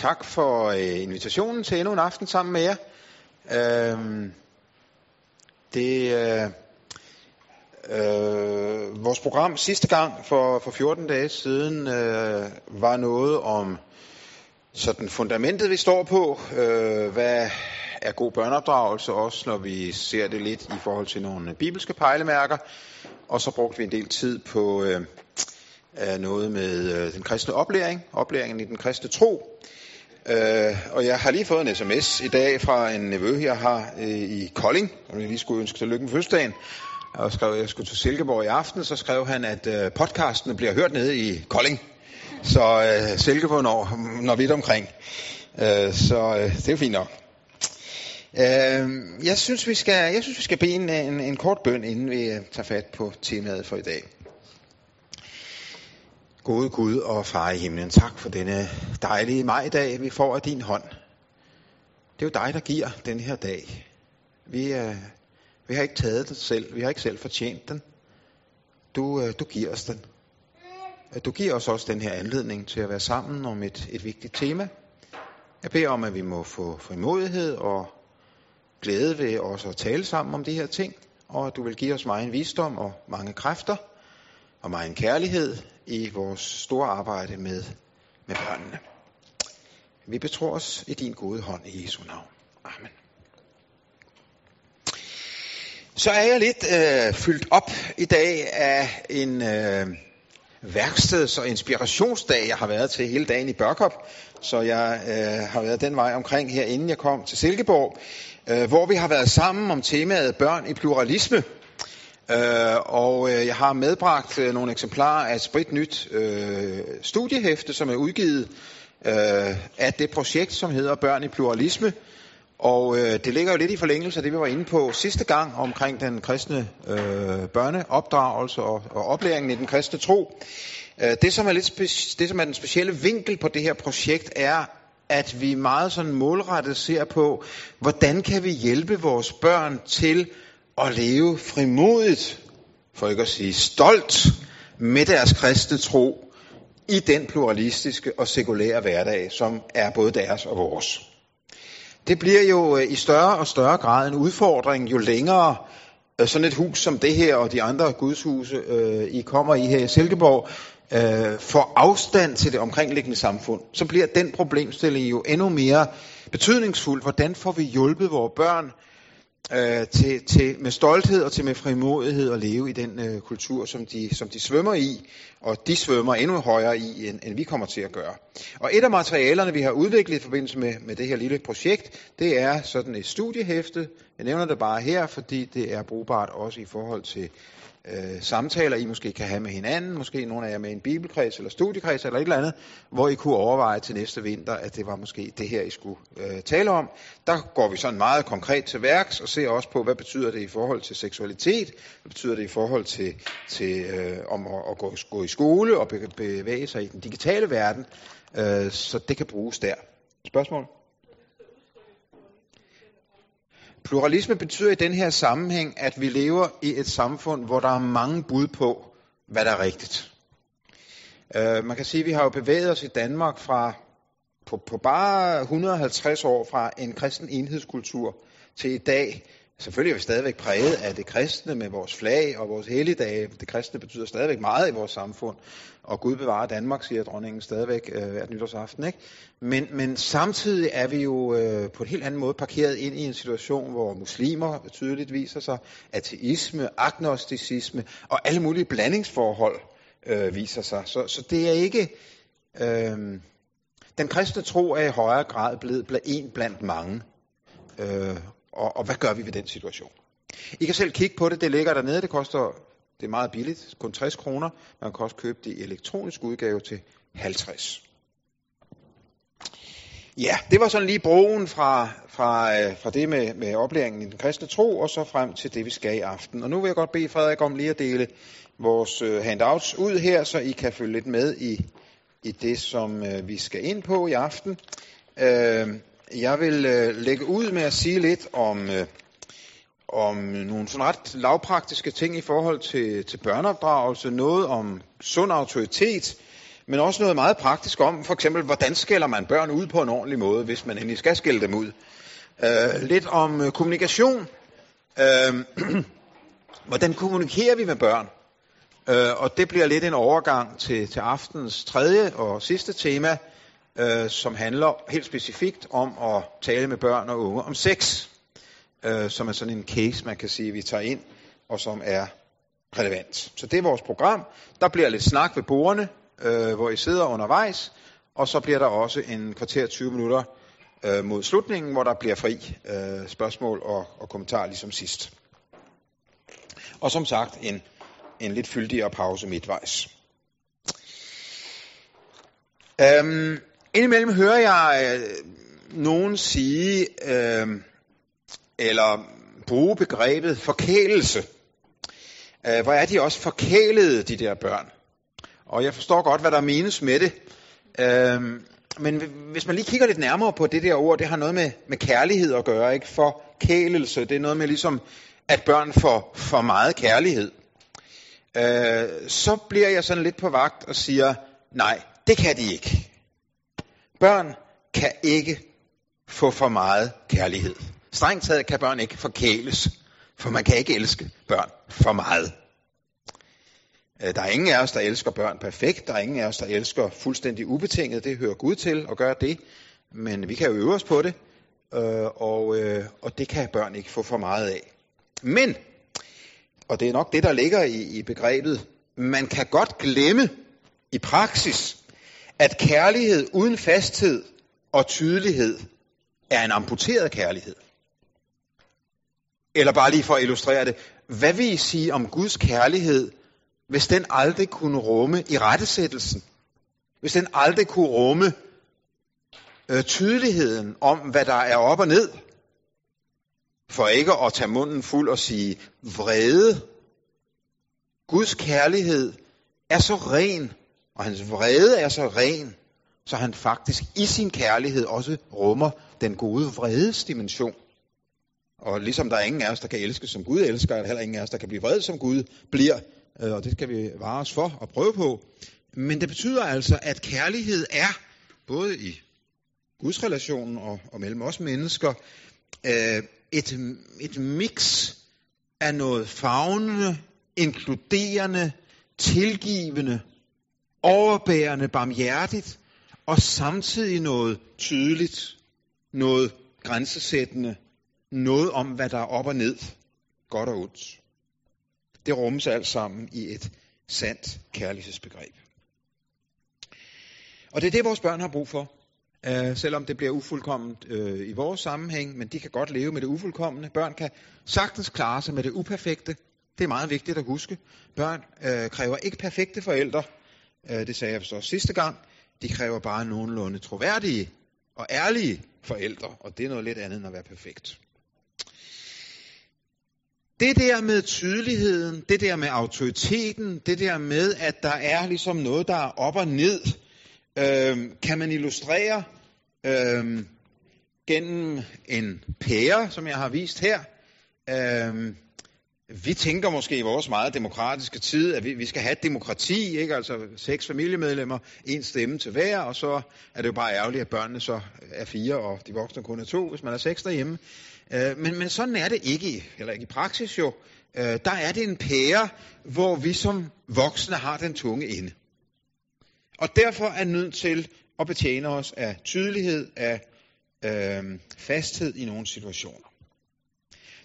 Tak for øh, invitationen til endnu en aften sammen med jer. Øhm, det øh, øh, vores program sidste gang for, for 14 dage siden øh, var noget om sådan fundamentet vi står på. Øh, hvad er god børneopdragelse også, når vi ser det lidt i forhold til nogle bibelske pejlemærker. Og så brugte vi en del tid på øh, øh noget med øh, den kristne oplæring, oplæringen i den kristne tro. Øh, og jeg har lige fået en sms i dag fra en nevø, jeg har øh, i Kolding, og jeg lige skulle ønske tillykke med fødselsdagen. Og skrev, at jeg skulle til Silkeborg i aften, så skrev han, at øh, podcasten bliver hørt nede i Kolding. Så øh, Silkeborg når, når vidt omkring. Øh, så øh, det er fint nok. Øh, jeg, synes, vi skal, jeg synes, vi skal bede en, en, en kort bøn, inden vi øh, tager fat på temaet for i dag. Gode Gud og far i himlen, tak for denne dejlige majdag, vi får af din hånd. Det er jo dig, der giver den her dag. Vi, øh, vi har ikke taget den selv, vi har ikke selv fortjent den. Du, øh, du giver os den. Øh, du giver os også den her anledning til at være sammen om et, et vigtigt tema. Jeg beder om, at vi må få frimodighed og glæde ved også at tale sammen om de her ting, og at du vil give os meget visdom og mange kræfter og meget kærlighed i vores store arbejde med, med børnene. Vi betror os i din gode hånd i Jesu navn. Amen. Så er jeg lidt øh, fyldt op i dag af en øh, værksteds- og inspirationsdag, jeg har været til hele dagen i Børkop. Så jeg øh, har været den vej omkring her, inden jeg kom til Silkeborg, øh, hvor vi har været sammen om temaet børn i pluralisme. Øh, og øh, jeg har medbragt øh, nogle eksemplarer af et spritnyt øh, studiehæfte, som er udgivet øh, af det projekt, som hedder Børn i Pluralisme. Og øh, det ligger jo lidt i forlængelse af det, vi var inde på sidste gang omkring den kristne øh, børneopdragelse og, og oplæringen i den kristne tro. Øh, det, som er lidt spe- det, som er den specielle vinkel på det her projekt, er, at vi meget sådan målrettet ser på, hvordan kan vi hjælpe vores børn til at leve frimodigt, for ikke at sige stolt, med deres kristne tro i den pluralistiske og sekulære hverdag, som er både deres og vores. Det bliver jo øh, i større og større grad en udfordring, jo længere øh, sådan et hus som det her og de andre gudshuse, øh, I kommer i her i Silkeborg, øh, får afstand til det omkringliggende samfund, så bliver den problemstilling jo endnu mere betydningsfuld. Hvordan får vi hjulpet vores børn øh, til, til med stolthed og til med frimodighed at leve i den øh, kultur, som de, som de svømmer i, og de svømmer endnu højere i, end, end vi kommer til at gøre. Og et af materialerne, vi har udviklet i forbindelse med, med det her lille projekt, det er sådan et studiehæfte. Jeg nævner det bare her, fordi det er brugbart også i forhold til øh, samtaler, I måske kan have med hinanden, måske nogle af jer med en bibelkreds eller studiekreds eller et eller andet, hvor I kunne overveje til næste vinter, at det var måske det her, I skulle øh, tale om. Der går vi sådan meget konkret til værks og ser også på, hvad betyder det i forhold til seksualitet, hvad betyder det i forhold til, til øh, om at, at gå, gå i skole og bevæge sig i den digitale verden, øh, så det kan bruges der. Spørgsmål? Pluralisme betyder i den her sammenhæng, at vi lever i et samfund, hvor der er mange bud på, hvad der er rigtigt. Øh, man kan sige, at vi har jo bevæget os i Danmark fra på, på bare 150 år fra en kristen enhedskultur til i dag, Selvfølgelig er vi stadigvæk præget af det kristne med vores flag og vores helligdage. Det kristne betyder stadigvæk meget i vores samfund. Og Gud bevarer Danmark, siger dronningen stadigvæk øh, hvert nytårsaften. Ikke? Men, men samtidig er vi jo øh, på en helt anden måde parkeret ind i en situation, hvor muslimer tydeligt viser sig, ateisme, agnosticisme og alle mulige blandingsforhold øh, viser sig. Så, så det er ikke... Øh, den kristne tro er i højere grad blevet, blevet en blandt mange. Øh, og, og hvad gør vi ved den situation? I kan selv kigge på det, det ligger dernede, det koster, det er meget billigt, kun 60 kroner. Man kan også købe det i elektronisk udgave til 50. Ja, det var sådan lige broen fra, fra, øh, fra det med, med oplæringen i den kristne tro, og så frem til det, vi skal i aften. Og nu vil jeg godt bede Frederik om lige at dele vores øh, handouts ud her, så I kan følge lidt med i, i det, som øh, vi skal ind på i aften. Øh, jeg vil øh, lægge ud med at sige lidt om, øh, om nogle sådan ret lavpraktiske ting i forhold til, til børneopdragelse, noget om sund autoritet, men også noget meget praktisk om, for eksempel, hvordan skælder man børn ud på en ordentlig måde, hvis man endelig skal skælde dem ud. Øh, lidt om øh, kommunikation. Øh, hvordan kommunikerer vi med børn? Øh, og det bliver lidt en overgang til, til aftens tredje og sidste tema, øh, som handler helt specifikt om at tale med børn og unge om sex, øh, som er sådan en case, man kan sige, vi tager ind, og som er relevant. Så det er vores program. Der bliver lidt snak ved bordene, øh, hvor I sidder undervejs, og så bliver der også en kvarter 20 minutter øh, mod slutningen, hvor der bliver fri øh, spørgsmål og, og kommentarer ligesom sidst. Og som sagt, en, en lidt fyldigere pause midtvejs. Øhm, indimellem hører jeg øh, nogen sige, øh, eller bruge begrebet forkælelse. Øh, hvor er de også forkælede, de der børn? Og jeg forstår godt, hvad der menes med det. Øh, men hvis man lige kigger lidt nærmere på det der ord, det har noget med, med kærlighed at gøre, ikke? Forkælelse, det er noget med ligesom, at børn får for meget kærlighed. Øh, så bliver jeg sådan lidt på vagt og siger, nej, det kan de ikke. Børn kan ikke få for meget kærlighed. Strengt taget kan børn ikke forkæles, for man kan ikke elske børn for meget. Øh, der er ingen af os, der elsker børn perfekt. Der er ingen af os, der elsker fuldstændig ubetinget. Det hører Gud til at gøre det. Men vi kan jo øve os på det, øh, og, øh, og det kan børn ikke få for meget af. Men, og det er nok det, der ligger i, i begrebet, man kan godt glemme i praksis, at kærlighed uden fasthed og tydelighed er en amputeret kærlighed. Eller bare lige for at illustrere det. Hvad vil I sige om Guds kærlighed, hvis den aldrig kunne rumme i rettesættelsen? Hvis den aldrig kunne rumme øh, tydeligheden om, hvad der er op og ned? For ikke at tage munden fuld og sige vrede. Guds kærlighed er så ren, og hans vrede er så ren, så han faktisk i sin kærlighed også rummer den gode vredesdimension. Og ligesom der er ingen af os, der kan elske som Gud elsker, er der heller ingen af os, der kan blive vred som Gud bliver. Øh, og det skal vi vare os for og prøve på. Men det betyder altså, at kærlighed er, både i Guds relation og, og mellem os mennesker, øh, et, et mix af noget fagnende, inkluderende, tilgivende, overbærende, barmhjertigt, og samtidig noget tydeligt, noget grænsesættende, noget om, hvad der er op og ned, godt og ondt. Det rummes alt sammen i et sandt kærlighedsbegreb. Og det er det, vores børn har brug for. Uh, selvom det bliver ufuldkomment uh, i vores sammenhæng, men de kan godt leve med det ufuldkommende. Børn kan sagtens klare sig med det uperfekte. Det er meget vigtigt at huske. Børn uh, kræver ikke perfekte forældre. Øh, det sagde jeg så sidste gang. De kræver bare nogenlunde troværdige og ærlige forældre, og det er noget lidt andet end at være perfekt. Det der med tydeligheden, det der med autoriteten, det der med, at der er ligesom noget, der er op og ned, øh, kan man illustrere øh, gennem en pære, som jeg har vist her. Øh, vi tænker måske i vores meget demokratiske tid, at vi, vi skal have et demokrati, ikke? altså seks familiemedlemmer, en stemme til hver, og så er det jo bare ærgerligt, at børnene så er fire, og de voksne kun er to, hvis man er seks derhjemme. Øh, men, men sådan er det ikke, eller ikke i praksis jo. Øh, der er det en pære, hvor vi som voksne har den tunge inde. Og derfor er nødt til at betjene os af tydelighed, af øh, fasthed i nogle situationer.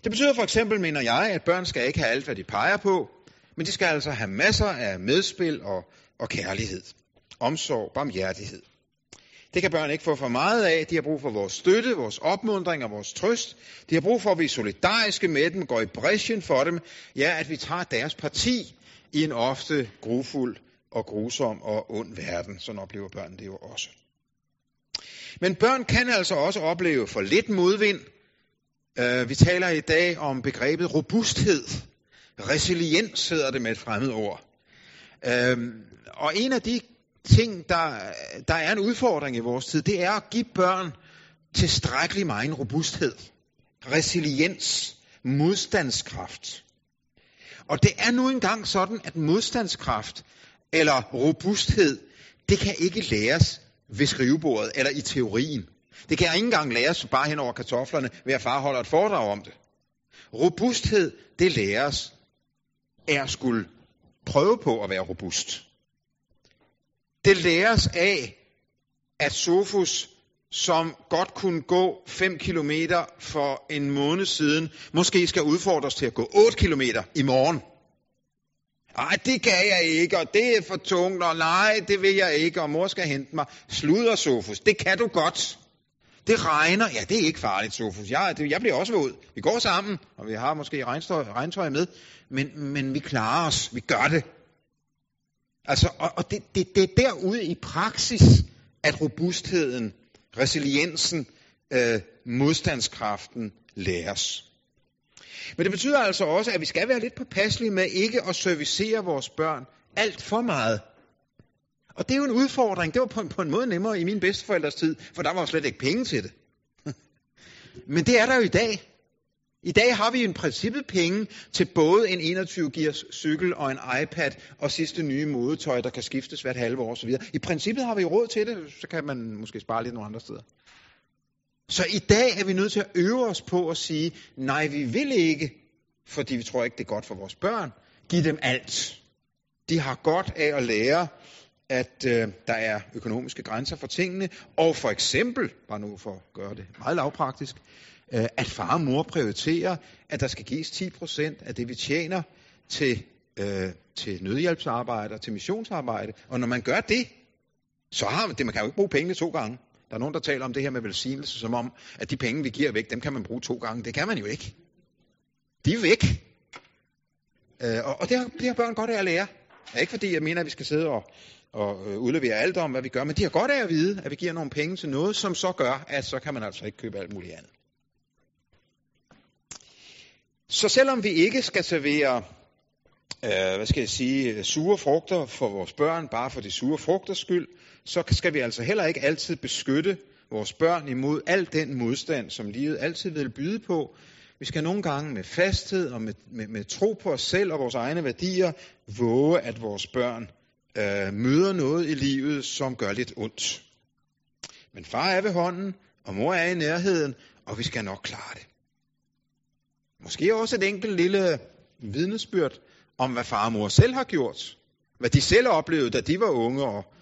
Det betyder for eksempel, mener jeg, at børn skal ikke have alt, hvad de peger på, men de skal altså have masser af medspil og, og kærlighed, omsorg, barmhjertighed. Det kan børn ikke få for meget af. De har brug for vores støtte, vores opmundring og vores trøst. De har brug for, at vi er solidariske med dem, går i bræschen for dem. Ja, at vi tager deres parti i en ofte grufuld og grusom og ond verden. Sådan oplever børn det jo også. Men børn kan altså også opleve for lidt modvind. Uh, vi taler i dag om begrebet robusthed. Resiliens hedder det med et fremmed ord. Uh, og en af de ting, der, der er en udfordring i vores tid, det er at give børn tilstrækkelig meget robusthed, resiliens, modstandskraft. Og det er nu engang sådan, at modstandskraft eller robusthed, det kan ikke læres ved skrivebordet eller i teorien. Det kan ikke engang læres bare hen over kartoflerne, ved at far holder et foredrag om det. Robusthed, det læres er at skulle prøve på at være robust. Det læres af, at Sofus, som godt kunne gå 5 km for en måned siden, måske skal udfordres til at gå 8 km i morgen. Ej, det kan jeg ikke, og det er for tungt, og nej, det vil jeg ikke, og mor skal hente mig. Sluder, Sofus. Det kan du godt. Det regner. Ja, det er ikke farligt, Sofus. Jeg, det, jeg bliver også våd. Vi går sammen, og vi har måske regntøj, regntøj med, men, men vi klarer os. Vi gør det. Altså, og, og det, det, det er derude i praksis, at robustheden, resiliensen, øh, modstandskraften læres. Men det betyder altså også, at vi skal være lidt påpasselige med ikke at servicere vores børn alt for meget. Og det er jo en udfordring. Det var på en, på en måde nemmere i min bedsteforældres tid, for der var jo slet ikke penge til det. Men det er der jo i dag. I dag har vi i princippet penge til både en 21 gears cykel og en iPad og sidste nye modetøj, der kan skiftes hvert halve år osv. I princippet har vi råd til det, så kan man måske spare lidt nogle andre steder. Så i dag er vi nødt til at øve os på at sige, nej, vi vil ikke, fordi vi tror ikke, det er godt for vores børn, give dem alt. De har godt af at lære, at øh, der er økonomiske grænser for tingene, og for eksempel, bare nu for at gøre det meget lavpraktisk, øh, at far og mor prioriterer, at der skal gives 10% af det, vi tjener til, øh, til nødhjælpsarbejde og til missionsarbejde. Og når man gør det, så har man det, man kan jo ikke bruge pengene to gange. Der er nogen, der taler om det her med velsignelse, som om, at de penge, vi giver væk, dem kan man bruge to gange. Det kan man jo ikke. De er væk. Øh, og og det, har, det har børn godt af at lære. Ja, ikke fordi, jeg mener, at vi skal sidde og, og øh, udlevere alt om, hvad vi gør, men de har godt af at vide, at vi giver nogle penge til noget, som så gør, at så kan man altså ikke købe alt muligt andet. Så selvom vi ikke skal servere, øh, hvad skal jeg sige, sure frugter for vores børn, bare for de sure frugters skyld, så skal vi altså heller ikke altid beskytte vores børn imod al den modstand, som livet altid vil byde på. Vi skal nogle gange med fasthed og med, med, med tro på os selv og vores egne værdier våge, at vores børn øh, møder noget i livet, som gør lidt ondt. Men far er ved hånden, og mor er i nærheden, og vi skal nok klare det. Måske også et enkelt lille vidnesbyrd om, hvad far og mor selv har gjort. Hvad de selv oplevede, da de var unge, og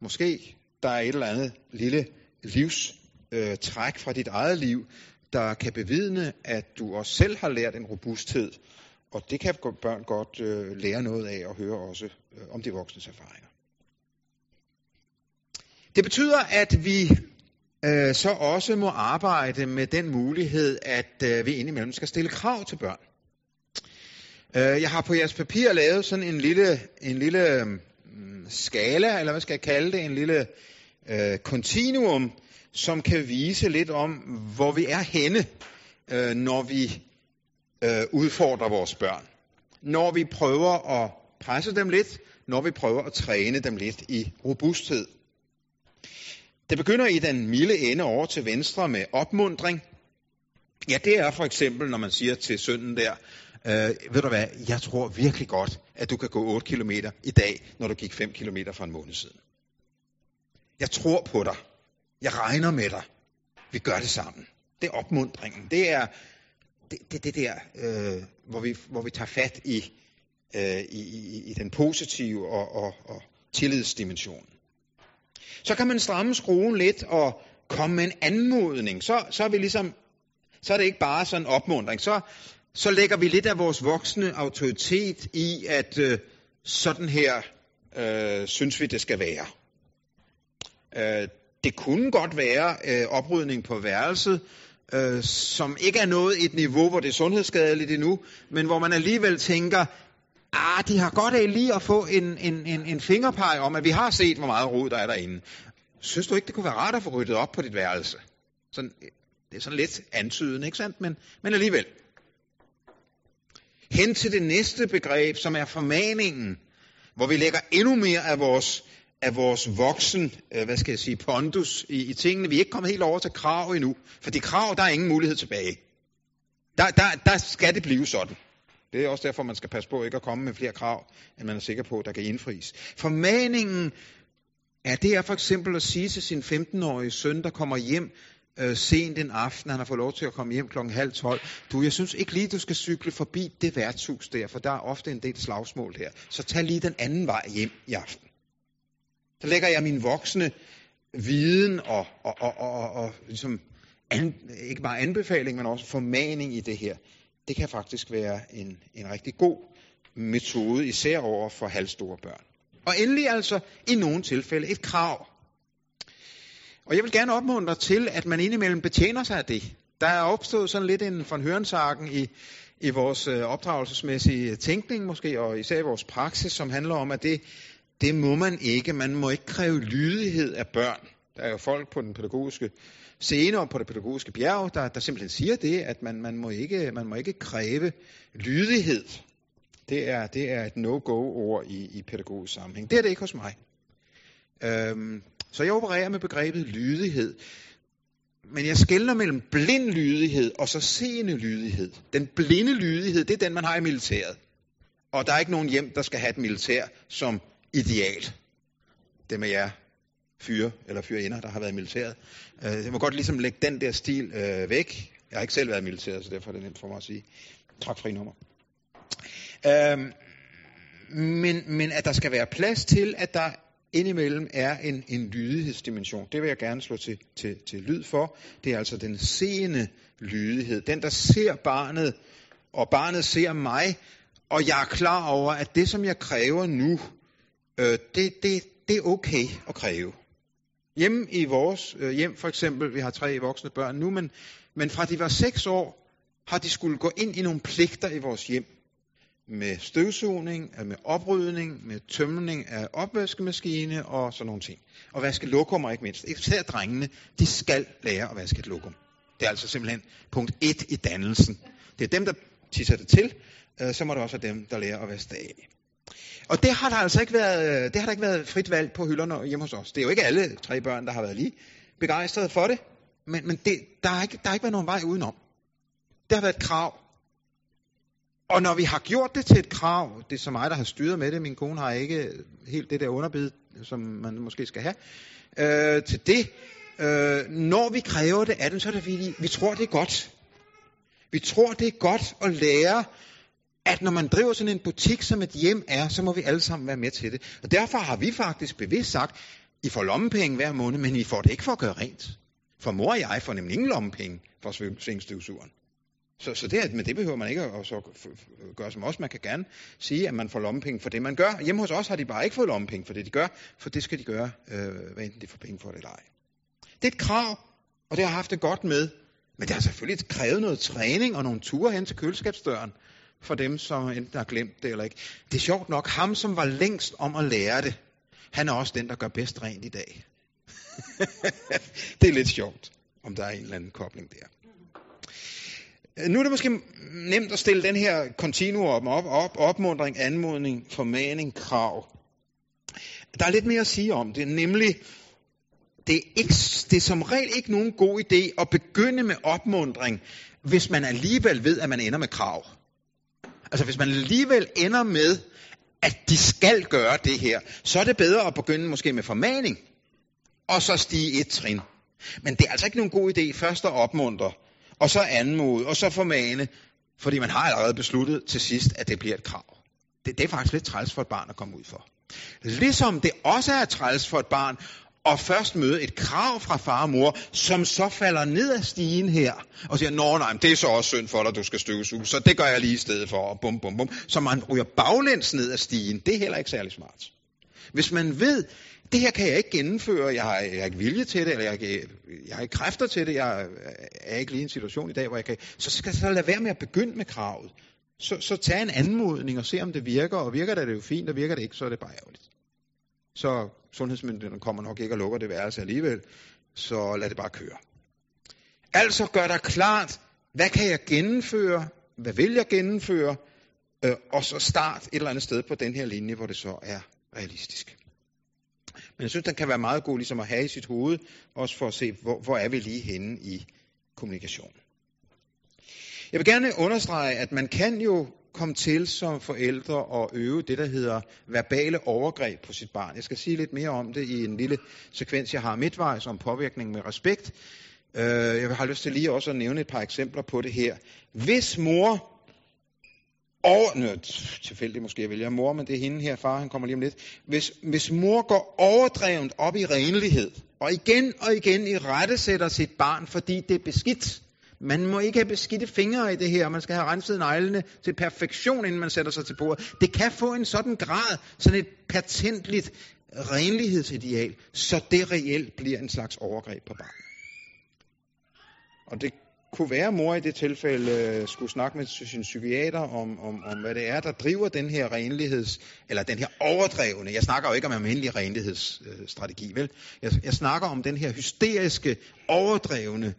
måske der er et eller andet lille livstræk øh, fra dit eget liv, der kan bevidne, at du også selv har lært en robusthed. Og det kan børn godt øh, lære noget af og høre også øh, om de voksnes erfaringer. Det betyder, at vi øh, så også må arbejde med den mulighed, at øh, vi indimellem skal stille krav til børn. Øh, jeg har på jeres papir lavet sådan en lille, en lille øh, skala, eller hvad skal jeg kalde det, en lille øh, continuum, som kan vise lidt om, hvor vi er henne, øh, når vi øh, udfordrer vores børn. Når vi prøver at presse dem lidt, når vi prøver at træne dem lidt i robusthed. Det begynder i den milde ende over til venstre med opmundring. Ja, det er for eksempel, når man siger til sønnen der, øh, ved du hvad, jeg tror virkelig godt, at du kan gå 8 km i dag, når du gik 5 km for en måned siden. Jeg tror på dig. Jeg regner med dig. Vi gør det sammen. Det er opmundringen. Det er det, det, det der, øh, hvor, vi, hvor vi tager fat i, øh, i, i, i den positive og, og, og tillidsdimension. Så kan man stramme skruen lidt og komme med en anmodning. Så, så er vi ligesom, så er det ikke bare sådan en opmundring. Så, så lægger vi lidt af vores voksne autoritet i, at øh, sådan her øh, synes vi, det skal være. Øh, det kunne godt være øh, oprydning på værelset, øh, som ikke er nået et niveau, hvor det er sundhedsskadeligt endnu, men hvor man alligevel tænker, ah, de har godt af lige at få en, en, en, en fingerpeg om, at vi har set, hvor meget rod der er derinde. Synes du ikke, det kunne være rart at få ryddet op på dit værelse? Sådan, det er sådan lidt antydende, ikke sandt? Men, men alligevel. Hen til det næste begreb, som er formaningen, hvor vi lægger endnu mere af vores, af vores voksen, øh, hvad skal jeg sige, pondus i, i tingene. Vi er ikke kommet helt over til krav endnu, for de krav, der er ingen mulighed tilbage. Der, der, der skal det blive sådan. Det er også derfor, man skal passe på ikke at komme med flere krav, end man er sikker på, der kan indfries. Formaningen Ja, det er for eksempel at sige til sin 15-årige søn, der kommer hjem øh, sent en aften, han har fået lov til at komme hjem klokken halv tolv. Du, jeg synes ikke lige, du skal cykle forbi det værtshus der, for der er ofte en del slagsmål der. Så tag lige den anden vej hjem i aften. Så lægger jeg min voksne viden og, og, og, og, og, og ligesom an, ikke bare anbefaling, men også formaning i det her. Det kan faktisk være en, en rigtig god metode, især over for halvstore børn. Og endelig altså i nogle tilfælde et krav. Og jeg vil gerne opmuntre til, at man indimellem betjener sig af det. Der er opstået sådan lidt en von Hørensagen i, i vores øh, opdragelsesmæssige tænkning måske, og især i vores praksis, som handler om, at det, det må man ikke. Man må ikke kræve lydighed af børn. Der er jo folk på den pædagogiske scene og på det pædagogiske bjerg, der, der simpelthen siger det, at man, man, må ikke, man må ikke kræve lydighed. Det er, det er et no-go-ord i, i pædagogisk sammenhæng. Det er det ikke hos mig. Øhm, så jeg opererer med begrebet lydighed. Men jeg skældner mellem blind lydighed og så seende lydighed. Den blinde lydighed, det er den, man har i militæret. Og der er ikke nogen hjem, der skal have et militær som ideal. Det med jer fyre eller fyrinder, der har været i militæret. Øh, jeg må godt ligesom lægge den der stil øh, væk. Jeg har ikke selv været i militæret, så derfor er det nemt for mig at sige. Tak fri nummer. Øhm, men, men at der skal være plads til, at der indimellem er en, en lydighedsdimension. Det vil jeg gerne slå til, til, til lyd for. Det er altså den seende lydighed. Den, der ser barnet, og barnet ser mig, og jeg er klar over, at det, som jeg kræver nu, øh, det, det, det er okay at kræve. Hjemme i vores øh, hjem for eksempel, vi har tre voksne børn nu, men, men fra de var seks år, har de skulle gå ind i nogle pligter i vores hjem med støvsugning, øh, med oprydning, med tømning af opvaskemaskine og sådan nogle ting. Og vaske lokummer ikke mindst. Især drengene, de skal lære at vaske et lokum. Det er altså simpelthen punkt 1 i dannelsen. Det er dem, der tisser det til, øh, så må det også være dem, der lærer at vaske det af. Og det har der altså ikke været, øh, det har der ikke været frit valg på hylderne hjemme hos os. Det er jo ikke alle tre børn, der har været lige begejstrede for det, men, men det, der, har ikke, der har ikke været nogen vej udenom. Det har været et krav. Og når vi har gjort det til et krav, det er så mig, der har styret med det, min kone har ikke helt det der underbid, som man måske skal have, øh, til det, øh, når vi kræver det af dem, så er det fordi, vi tror, det er godt. Vi tror, det er godt at lære, at når man driver sådan en butik, som et hjem er, så må vi alle sammen være med til det. Og derfor har vi faktisk bevidst sagt, I får lommepenge hver måned, men I får det ikke for at gøre rent. For mor og jeg får nemlig ingen lommepenge for svingstøvsugeren. Så, så det, men det behøver man ikke at så gøre som os. Man kan gerne sige, at man får lommepenge for det, man gør. Hjemme hos os har de bare ikke fået lommepenge for det, de gør, for det skal de gøre, øh, hvad enten de får penge for det eller ej. Det er et krav, og det har haft det godt med. Men det har selvfølgelig krævet noget træning og nogle ture hen til køleskabsdøren for dem, som enten har glemt det eller ikke. Det er sjovt nok, ham som var længst om at lære det, han er også den, der gør bedst rent i dag. det er lidt sjovt, om der er en eller anden kobling der. Øh, nu er det måske nemt at stille den her kontinuum op, op, opmundring, anmodning, formaning, krav. Der er lidt mere at sige om det, nemlig, det er, ikke, det er som regel ikke nogen god idé at begynde med opmundring, hvis man alligevel ved, at man ender med krav. Altså hvis man alligevel ender med, at de skal gøre det her, så er det bedre at begynde måske med formaning, og så stige et trin. Men det er altså ikke nogen god idé først at opmuntre, og så anmode, og så formane, fordi man har allerede besluttet til sidst, at det bliver et krav. Det, det er faktisk lidt træls for et barn at komme ud for. Ligesom det også er træls for et barn og først møde et krav fra far og mor, som så falder ned ad stigen her, og siger, nå nej, det er så også synd for dig, du skal støvsuge, så det gør jeg lige i stedet for, og bum, bum, bum. Så man ryger baglæns ned ad stigen, det er heller ikke særlig smart. Hvis man ved, det her kan jeg ikke gennemføre, jeg har, jeg har ikke vilje til det, eller jeg, jeg har ikke kræfter til det, jeg er ikke lige i en situation i dag, hvor jeg kan, så skal jeg så lade være med at begynde med kravet. Så, så tag en anmodning og se, om det virker, og virker det, er det jo fint, og virker det ikke, så er det bare ærgerligt. Så sundhedsmyndighederne kommer nok ikke og lukker det værelse alligevel, så lad det bare køre. Altså gør dig klart, hvad kan jeg gennemføre, hvad vil jeg gennemføre, øh, og så start et eller andet sted på den her linje, hvor det så er realistisk. Men jeg synes, den kan være meget god ligesom at have i sit hoved, også for at se, hvor, hvor er vi lige henne i kommunikationen. Jeg vil gerne understrege, at man kan jo komme til som forældre og øve det, der hedder verbale overgreb på sit barn. Jeg skal sige lidt mere om det i en lille sekvens, jeg har midtvejs om påvirkning med respekt. Øh, jeg har lyst til lige også at nævne et par eksempler på det her. Hvis mor over, nø, tilfældigt måske jeg vælger mor, men det er hende her, far, han kommer lige om lidt. Hvis, hvis mor går overdrevent op i renlighed, og igen og igen i rette sætter sit barn, fordi det er beskidt, man må ikke have beskidte fingre i det her, man skal have renset neglene til perfektion, inden man sætter sig til bordet. Det kan få en sådan grad, sådan et patentligt renlighedsideal, så det reelt bliver en slags overgreb på barnet. Og det kunne være, at mor i det tilfælde øh, skulle snakke med sin psykiater om, om, om, hvad det er, der driver den her renligheds, eller den her overdrevne, jeg snakker jo ikke om almindelig renlighedsstrategi, vel? Jeg, jeg snakker om den her hysteriske, overdrevne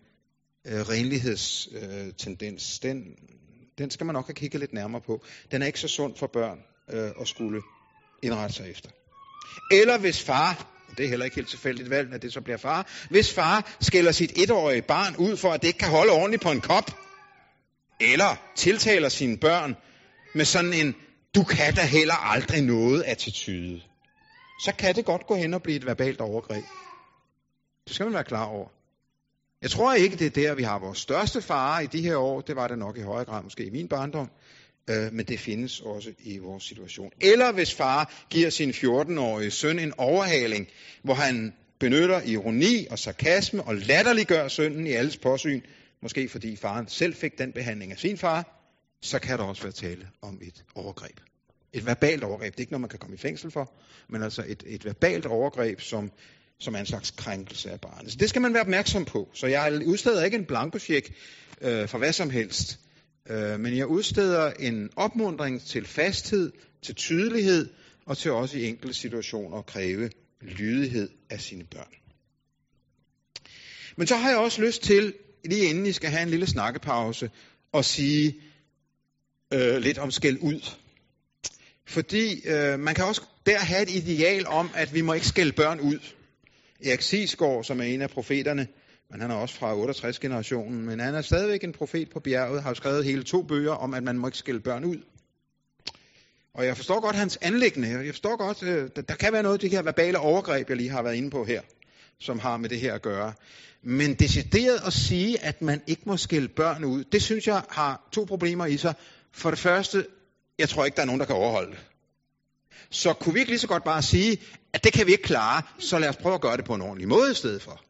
øh, renlighedstendens. Den, den skal man nok have kigget lidt nærmere på. Den er ikke så sund for børn øh, at skulle indrette sig efter. Eller hvis far det er heller ikke helt tilfældigt valg, at det så bliver far. Hvis far skælder sit etårige barn ud for, at det ikke kan holde ordentligt på en kop, eller tiltaler sine børn med sådan en, du kan da heller aldrig noget attitude, så kan det godt gå hen og blive et verbalt overgreb. Det skal man være klar over. Jeg tror ikke, det er der, vi har vores største fare i de her år. Det var det nok i højere grad måske i min barndom øh, men det findes også i vores situation. Eller hvis far giver sin 14-årige søn en overhaling, hvor han benytter ironi og sarkasme og latterliggør sønnen i alles påsyn, måske fordi faren selv fik den behandling af sin far, så kan der også være tale om et overgreb. Et verbalt overgreb. Det er ikke noget, man kan komme i fængsel for, men altså et, et verbalt overgreb, som, som er en slags krænkelse af barnet. Så det skal man være opmærksom på. Så jeg udsteder ikke en blankosjek øh, for hvad som helst. Øh, men jeg udsteder en opmundring til fasthed, til tydelighed og til også i enkelte situationer at kræve lydighed af sine børn. Men så har jeg også lyst til, lige inden I skal have en lille snakkepause, at sige øh, lidt om skæld ud. Fordi øh, man kan også der have et ideal om, at vi må ikke skælde børn ud. Erik Sisgaard, som er en af profeterne, men han er også fra 68-generationen, men han er stadigvæk en profet på bjerget, har skrevet hele to bøger om, at man må ikke skille børn ud. Og jeg forstår godt hans anlæggende. Jeg forstår godt, øh, der kan være noget af det her verbale overgreb, jeg lige har været inde på her, som har med det her at gøre. Men decideret at sige, at man ikke må skille børn ud, det synes jeg har to problemer i sig. For det første, jeg tror ikke, der er nogen, der kan overholde det. Så kunne vi ikke lige så godt bare sige, at det kan vi ikke klare, så lad os prøve at gøre det på en ordentlig måde i stedet for.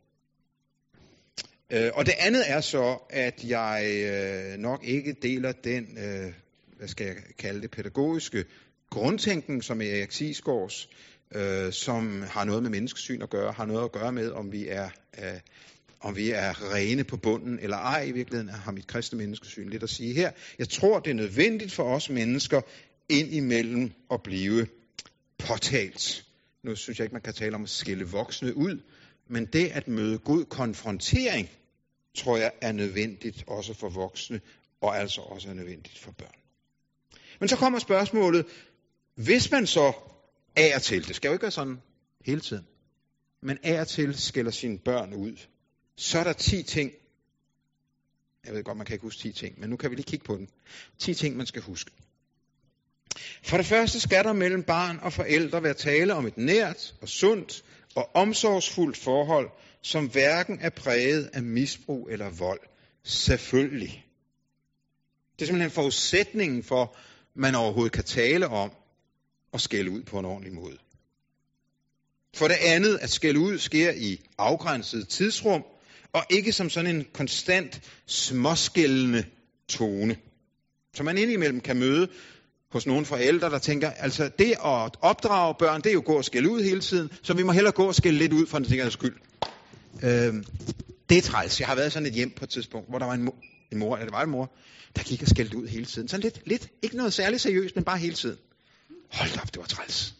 Øh, og det andet er så, at jeg øh, nok ikke deler den, øh, hvad skal jeg kalde det, pædagogiske grundtænkning, som er Erik Sisgaards, øh, som har noget med menneskesyn at gøre, har noget at gøre med, om vi er, øh, om vi er rene på bunden eller ej. I virkeligheden har mit kristne menneskesyn lidt at sige her. Jeg tror, det er nødvendigt for os mennesker ind imellem at blive påtalt. Nu synes jeg ikke, man kan tale om at skille voksne ud, men det at møde god konfrontering, tror jeg er nødvendigt også for voksne, og altså også er nødvendigt for børn. Men så kommer spørgsmålet, hvis man så af og til, det skal jo ikke være sådan hele tiden, men af og til skælder sine børn ud, så er der 10 ting, jeg ved godt, man kan ikke huske 10 ting, men nu kan vi lige kigge på den. 10 ting, man skal huske. For det første skal der mellem barn og forældre være tale om et nært og sundt og omsorgsfuldt forhold, som hverken er præget af misbrug eller vold. Selvfølgelig. Det er simpelthen forudsætningen for, at man overhovedet kan tale om at skælde ud på en ordentlig måde. For det andet, at skælde ud sker i afgrænset tidsrum, og ikke som sådan en konstant småskældende tone. Så man indimellem kan møde hos nogle forældre, der tænker, altså det at opdrage børn, det er jo gå og skælde ud hele tiden, så vi må hellere gå og skælde lidt ud for den sikkerheds skyld. Øh, det er træls. Jeg har været sådan et hjem på et tidspunkt, hvor der var en mor, en mor eller det var en mor, der gik og skældte ud hele tiden. Sådan lidt, lidt, ikke noget særligt seriøst, men bare hele tiden. Hold op, det var træls.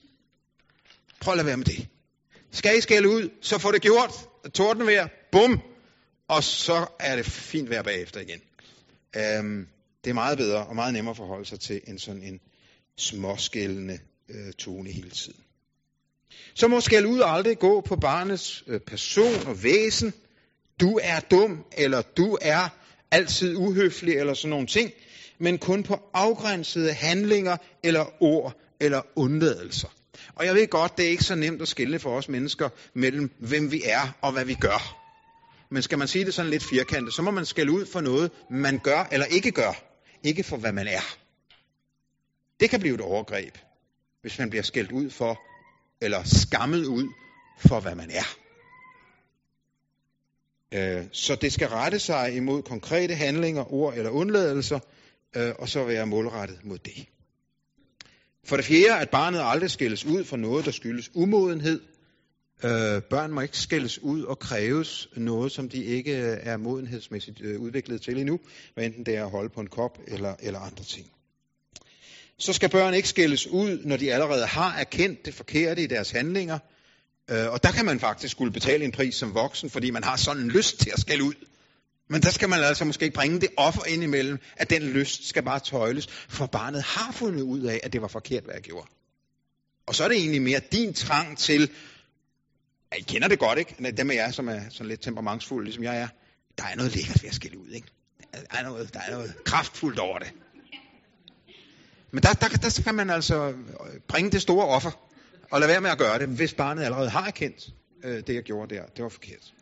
Prøv at lade være med det. Skal I skælde ud, så får det gjort. Tordenvejr, bum, og så er det fint vejr bagefter igen. Øhm, det er meget bedre og meget nemmere at forholde sig til en sådan en småskældende øh, tone hele tiden. Så må skæld ud aldrig gå på barnets øh, person og væsen. Du er dum, eller du er altid uhøflig eller sådan nogle ting, men kun på afgrænsede handlinger eller ord eller undladelser. Og jeg ved godt, det er ikke så nemt at skille for os mennesker mellem, hvem vi er og hvad vi gør. Men skal man sige det sådan lidt firkantet, så må man skælde ud for noget, man gør eller ikke gør. Ikke for, hvad man er. Det kan blive et overgreb, hvis man bliver skældt ud for, eller skammet ud for, hvad man er. Øh, så det skal rette sig imod konkrete handlinger, ord eller undladelser, øh, og så være målrettet mod det. For det fjerde, at barnet aldrig skældes ud for noget, der skyldes umodenhed. Øh, børn må ikke skældes ud og kræves noget, som de ikke øh, er modenhedsmæssigt øh, udviklet til endnu, hvad enten det er at holde på en kop eller, eller andre ting. Så skal børn ikke skældes ud, når de allerede har erkendt det forkerte i deres handlinger, Øh, og der kan man faktisk skulle betale en pris som voksen, fordi man har sådan en lyst til at skælde ud. Men der skal man altså måske ikke bringe det offer ind imellem, at den lyst skal bare tøjles, for barnet har fundet ud af, at det var forkert, hvad jeg gjorde. Og så er det egentlig mere din trang til, i kender det godt, ikke? Dem af jer, som er sådan lidt temperamentsfulde, ligesom jeg er, der er noget lækkert ved at skille ud, ikke? Der er noget, der er noget kraftfuldt over det. Men der, der, der kan man altså øh, bringe det store offer og lade være med at gøre det, hvis barnet allerede har erkendt øh, det, jeg gjorde der. Det var forkert.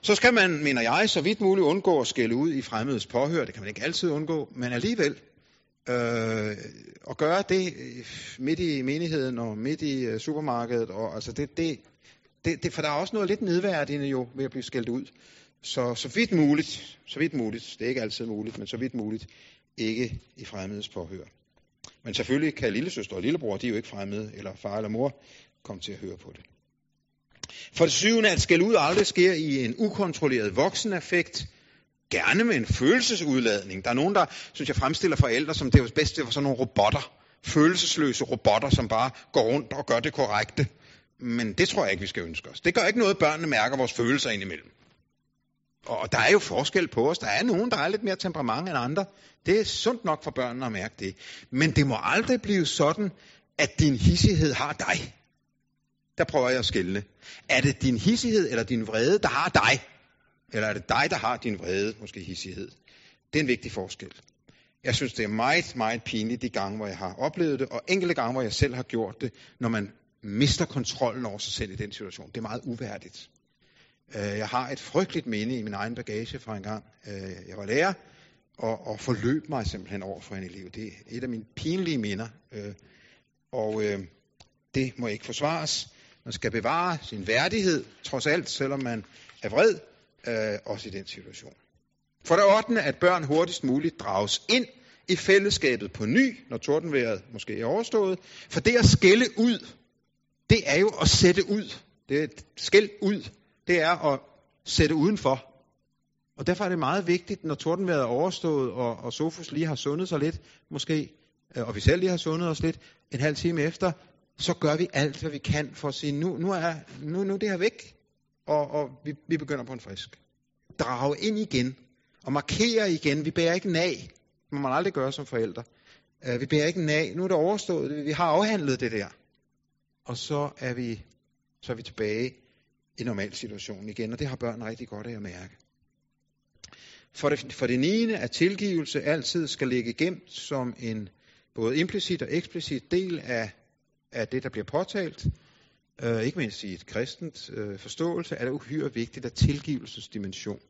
Så skal man, mener jeg, så vidt muligt undgå at skælde ud i fremmedes påhør. Det kan man ikke altid undgå, men alligevel øh, at gøre det øh, midt i menigheden og midt i øh, supermarkedet. Og, altså det, det, det, det, for der er også noget lidt nedværdigende jo ved at blive skældt ud. Så, så vidt muligt, så vidt muligt, det er ikke altid muligt, men så vidt muligt, ikke i fremmedes påhør. Men selvfølgelig kan lillesøster og lillebror, de er jo ikke fremmede, eller far eller mor, komme til at høre på det. For det syvende, at skæld ud aldrig sker i en ukontrolleret vokseneffekt, gerne med en følelsesudladning. Der er nogen, der, synes jeg, fremstiller forældre som det er bedst, det var sådan nogle robotter. Følelsesløse robotter, som bare går rundt og gør det korrekte. Men det tror jeg ikke, vi skal ønske os. Det gør ikke noget, børnene mærker vores følelser indimellem. Og der er jo forskel på os. Der er nogen, der er lidt mere temperament end andre. Det er sundt nok for børnene at mærke det. Men det må aldrig blive sådan, at din hissighed har dig. Der prøver jeg at skille. Er det din hissighed eller din vrede, der har dig? Eller er det dig, der har din vrede, måske hissighed? Det er en vigtig forskel. Jeg synes, det er meget, meget pinligt de gange, hvor jeg har oplevet det, og enkelte gange, hvor jeg selv har gjort det, når man mister kontrollen over sig selv i den situation. Det er meget uværdigt. Øh, jeg har et frygteligt minde i min egen bagage fra en gang, øh, jeg var lærer, og, og forløb mig simpelthen over for en elev. Det er et af mine pinlige minder, øh, og det må ikke forsvares. Man skal bevare sin værdighed, trods alt, selvom man er vred, Øh, også i den situation. For det 8. at børn hurtigst muligt drages ind i fællesskabet på ny, når tordenværet måske er overstået. For det at skælde ud, det er jo at sætte ud. Det er skæld ud det er at sætte udenfor. Og derfor er det meget vigtigt, når tordenværet er overstået, og, og Sofus lige har sundet sig lidt, måske, øh, og vi selv lige har sundet os lidt, en halv time efter, så gør vi alt, hvad vi kan for at sige, nu, nu er nu, nu er det her væk, og, og vi, vi begynder på en frisk. Drage ind igen, og markere igen. Vi bærer ikke nag. Det må man aldrig gøre som forældre. Uh, vi bærer ikke nag. Nu er det overstået. Vi har afhandlet det der. Og så er vi, så er vi tilbage i normal situation igen, og det har børn rigtig godt af at mærke. For det, for det niende, at tilgivelse altid skal ligge gemt som en både implicit og eksplicit del af, af det, der bliver påtalt øh, ikke mindst i et kristent øh, forståelse er det uhyre vigtigt, at tilgivelsesdimension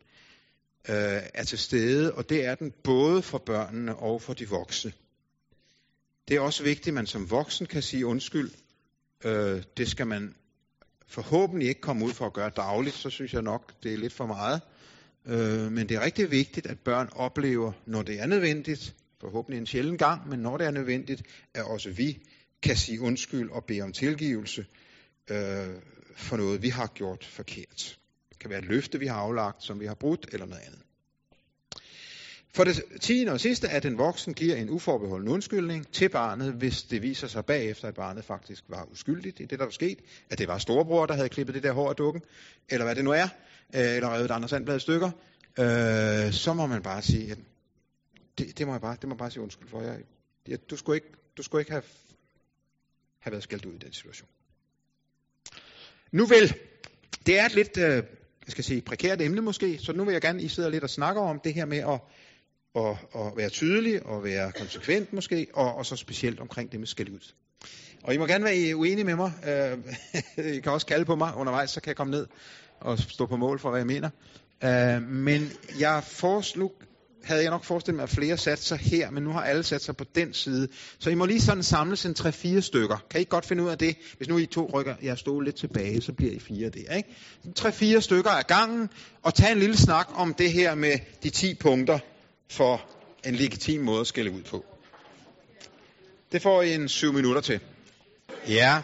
øh, er til stede, og det er den både for børnene og for de voksne. Det er også vigtigt, at man som voksen kan sige undskyld. Øh, det skal man forhåbentlig ikke komme ud for at gøre dagligt, så synes jeg nok, det er lidt for meget. Øh, men det er rigtig vigtigt, at børn oplever, når det er nødvendigt, forhåbentlig en sjælden gang, men når det er nødvendigt, at også vi kan sige undskyld og bede om tilgivelse øh, for noget, vi har gjort forkert. Det kan være et løfte, vi har aflagt, som vi har brudt, eller noget andet. For det tiende og sidste, at den voksen giver en uforbeholden undskyldning til barnet, hvis det viser sig bagefter, at barnet faktisk var uskyldigt i det, der var sket, at det var storebror, der havde klippet det der hår af dukken, eller hvad det nu er, øh, eller revet andre sandblad stykker, øh, så må man bare sige, at det, det, må jeg bare, det må jeg bare sige undskyld for. Jeg, jeg, du, skulle ikke, du skulle ikke have, have været skældt ud i den situation. Nu vel, det er et lidt øh, jeg skal sige, prekært emne måske, så nu vil jeg gerne, I sidder lidt og snakker om det her med at, at, at være tydelig og være konsekvent måske, og, og så specielt omkring det med skæld ud. Og I må gerne være uenige med mig. Øh, I kan også kalde på mig undervejs, så kan jeg komme ned og stå på mål for, hvad jeg mener. Øh, men jeg foreslog, havde jeg nok forestillet mig, at flere satte sig her, men nu har alle sat sig på den side. Så I må lige sådan samles en 3-4 stykker. Kan I godt finde ud af det? Hvis nu I to rykker jeg stole lidt tilbage, så bliver I fire der. Ikke? 3-4 stykker af gangen, og tag en lille snak om det her med de 10 punkter for en legitim måde at skælde ud på. Det får I en 7 minutter til. Ja.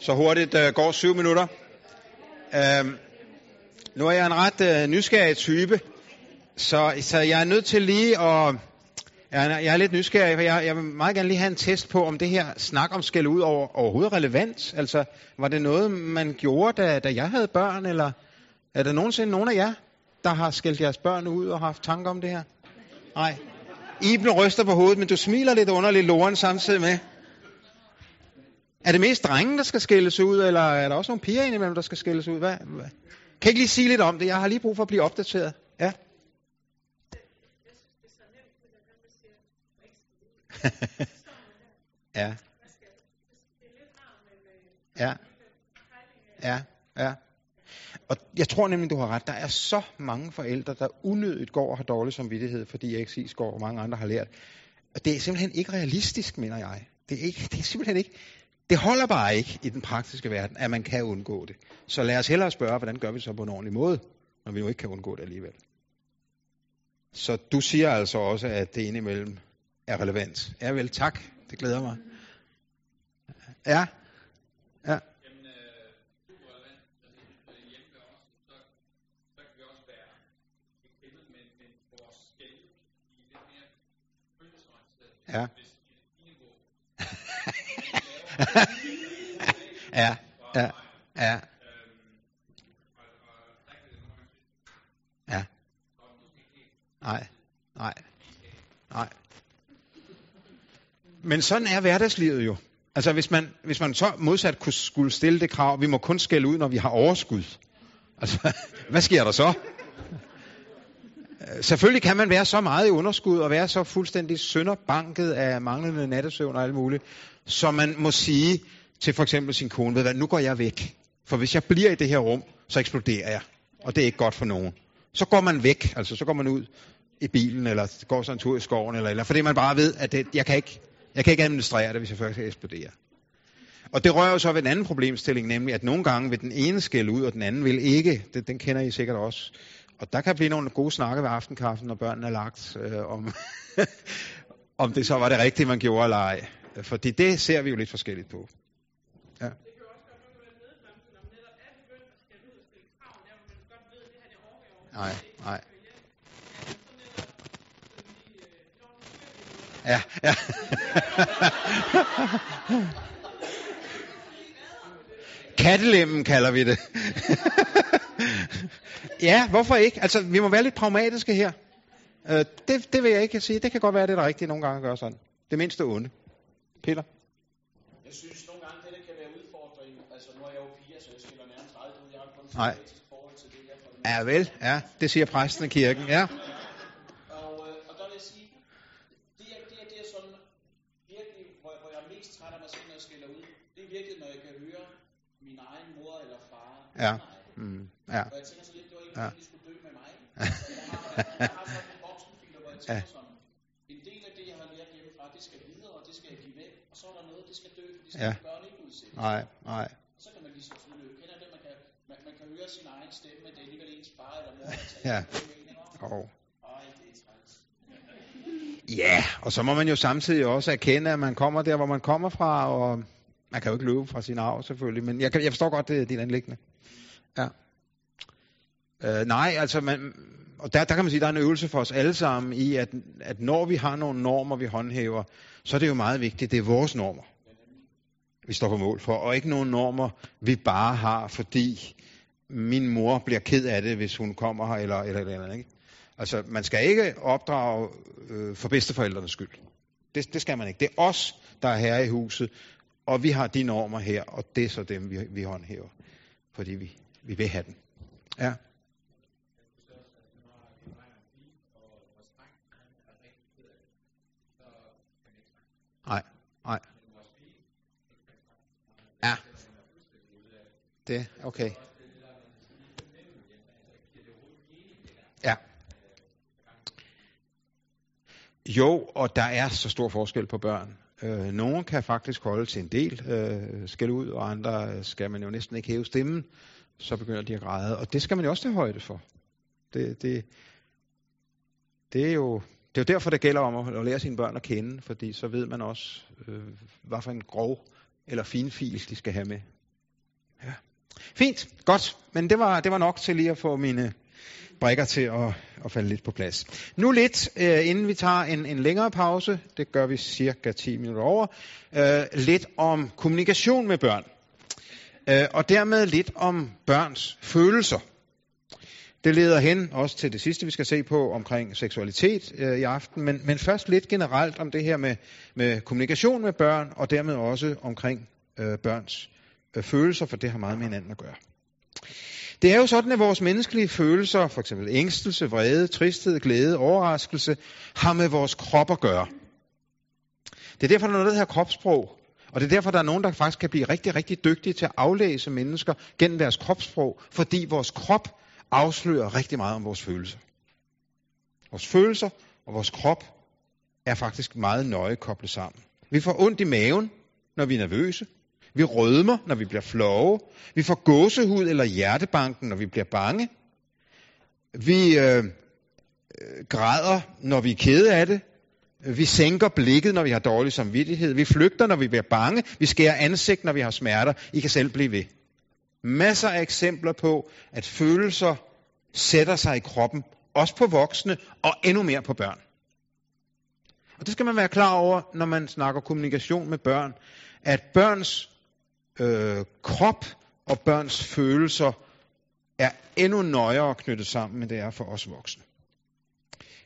Så hurtigt uh, går 7 minutter. Uh, nu er jeg en ret uh, nysgerrig type, så, så jeg er nødt til lige at... Jeg er, jeg er lidt nysgerrig, for jeg, jeg vil meget gerne lige have en test på, om det her snak om skæld ud over, overhovedet relevant. Altså, var det noget, man gjorde, da, da jeg havde børn, eller er der nogensinde nogen af jer, der har skældt jeres børn ud og haft tanker om det her? Nej. Iben ryster på hovedet, men du smiler lidt underligt, Loren, samtidig med. Er det mest drenge, der skal skældes ud, eller er der også nogle piger indimellem, der skal skældes ud? Hvad, hvad? Kan I ikke lige sige lidt om det? Jeg har lige brug for at blive opdateret. Ja. Ja. Ja. Ja, ja. Og jeg tror nemlig, du har ret. Der er så mange forældre, der unødigt går og har dårlig samvittighed, fordi XI går og mange andre har lært. Og det er simpelthen ikke realistisk, mener jeg. Det er, ikke, det er simpelthen ikke. Det holder bare ikke i den praktiske verden, at man kan undgå det. Så lad os hellere spørge, hvordan gør vi så på en ordentlig måde, når vi nu ikke kan undgå det alligevel. Så du siger altså også, at det indimellem er relevant. Ja vel, tak. Det glæder mig. Ja. Ja. Ja. ja, ja, ja. Ja. Nej, nej. Men sådan er hverdagslivet jo. Altså hvis man, hvis man så modsat kunne skulle stille det krav, vi må kun skælde ud, når vi har overskud. Altså, hvad sker der så? Selvfølgelig kan man være så meget i underskud og være så fuldstændig sønderbanket af manglende nattesøvn og alt muligt, så man må sige til for eksempel sin kone, ved hvad, nu går jeg væk. For hvis jeg bliver i det her rum, så eksploderer jeg. Og det er ikke godt for nogen. Så går man væk, altså så går man ud i bilen, eller går sådan en tur i skoven, eller, eller fordi man bare ved, at det, jeg, kan ikke, jeg kan ikke administrere det, hvis jeg først skal eksplodere. Og det rører jo så ved en anden problemstilling, nemlig at nogle gange vil den ene skælde ud, og den anden vil ikke. Den, den kender I sikkert også. Og der kan blive nogle gode snakke ved aftenkaffen, når børnene er lagt, øh, om, om det så var det rigtige, man gjorde eller ej. Fordi det ser vi jo lidt forskelligt på. Ja. Nej, nej. Ja, ja. Kattelemmen kalder vi det. ja, hvorfor ikke? Altså, vi må være lidt pragmatiske her. Uh, det, det vil jeg ikke sige. Det kan godt være, det er det rigtige nogle gange at gøre sådan. Det mindste onde. Peter? Jeg synes nogle gange, det der kan være udfordringen. Altså, nu er jeg jo piger, så jeg spiller nærmest aldrig ud. Jeg har kun Nej. forhold til det det Ja vel, ja. Det siger præsten i kirken, ja. Og, øh, og der vil jeg sige, det er, det er, det er sådan virkelig, hvor, hvor jeg er mest træt af mig selv, når jeg skælder ud. Det er virkelig, når jeg kan høre min egen mor eller far. Ja. Mm, ja. Og jeg tænker lidt, det var ikke, Ja. ja. de skulle dø med mig. Jeg har, jeg har sådan en hvor jeg tænker Ja. sådan, en del af det, jeg har lært hjemmefra, det skal videre, og det skal jeg give væk. Og så er der noget, det skal dø, for det skal Ja. børn ikke udsætte. Nej, nej. Og så kan man lige så selvfølgelig kender det, man kan, man, man kan høre sin egen stemme, men det er alligevel ens far eller mor, der Ja. med? Og, Ej, det er træls. ja, og så må man jo samtidig også erkende, at man kommer der, hvor man kommer fra, og man kan jo ikke løbe fra sin arv selvfølgelig, men jeg, kan, jeg forstår godt, det er din anlæggende. Ja. Øh, nej, altså, man, og der, der kan man sige, der er en øvelse for os alle sammen i, at, at når vi har nogle normer, vi håndhæver, så er det jo meget vigtigt, det er vores normer, vi står på mål for, og ikke nogle normer, vi bare har, fordi min mor bliver ked af det, hvis hun kommer her, eller eller, eller andet, ikke? Altså, man skal ikke opdrage øh, for bedsteforældrenes skyld. Det, det skal man ikke. Det er os, der er herre i huset, og vi har de normer her, og det er så dem, vi, vi håndhæver. Fordi vi, vi vil have den. Ja. Nej, nej. Ja. Det, okay. Ja. Jo, og der er så stor forskel på børn. Øh, nogle kan faktisk holde til en del øh, skal ud, og andre skal man jo næsten ikke hæve stemmen, så begynder de at græde. Og det skal man jo også tage højde for. Det, det, det er jo det er jo derfor, det gælder om at lære sine børn at kende, fordi så ved man også, øh, hvad for en grov eller fin fil, de skal have med. Ja. Fint, godt. Men det var, det var nok til lige at få mine brækker til at, at falde lidt på plads. Nu lidt, øh, inden vi tager en, en længere pause, det gør vi cirka 10 minutter over, øh, lidt om kommunikation med børn. Øh, og dermed lidt om børns følelser. Det leder hen også til det sidste, vi skal se på omkring seksualitet øh, i aften, men, men først lidt generelt om det her med, med kommunikation med børn, og dermed også omkring øh, børns øh, følelser, for det har meget med hinanden at gøre. Det er jo sådan, at vores menneskelige følelser, for eksempel ængstelse, vrede, tristhed, glæde, overraskelse, har med vores krop at gøre. Det er derfor, der er noget, der hedder kropssprog. Og det er derfor, der er nogen, der faktisk kan blive rigtig, rigtig dygtige til at aflæse mennesker gennem deres kropssprog, fordi vores krop afslører rigtig meget om vores følelser. Vores følelser og vores krop er faktisk meget nøje koblet sammen. Vi får ondt i maven, når vi er nervøse. Vi rødmer, når vi bliver flove. Vi får gåsehud eller hjertebanken, når vi bliver bange. Vi øh, øh græder, når vi er kede af det. Vi sænker blikket, når vi har dårlig samvittighed. Vi flygter, når vi bliver bange. Vi skærer ansigt, når vi har smerter. I kan selv blive ved. Masser af eksempler på, at følelser sætter sig i kroppen, også på voksne og endnu mere på børn. Og det skal man være klar over, når man snakker kommunikation med børn, at børns øh, krop og børns følelser er endnu nøjere knyttet sammen, end det er for os voksne.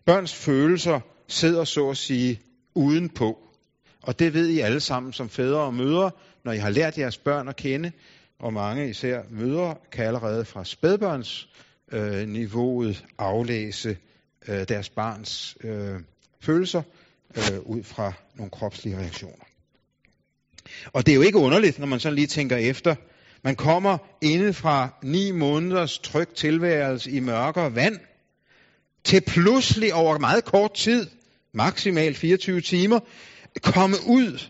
Børns følelser sidder så at sige udenpå. Og det ved I alle sammen som fædre og mødre, når I har lært jeres børn at kende, og mange især mødre kan allerede fra spædbørns øh, niveauet aflæse øh, deres barns øh, følelser øh, ud fra nogle kropslige reaktioner. Og det er jo ikke underligt, når man sådan lige tænker efter. Man kommer inde fra ni måneders tryg tilværelse i mørkere vand, til pludselig over meget kort tid, maksimalt 24 timer, komme ud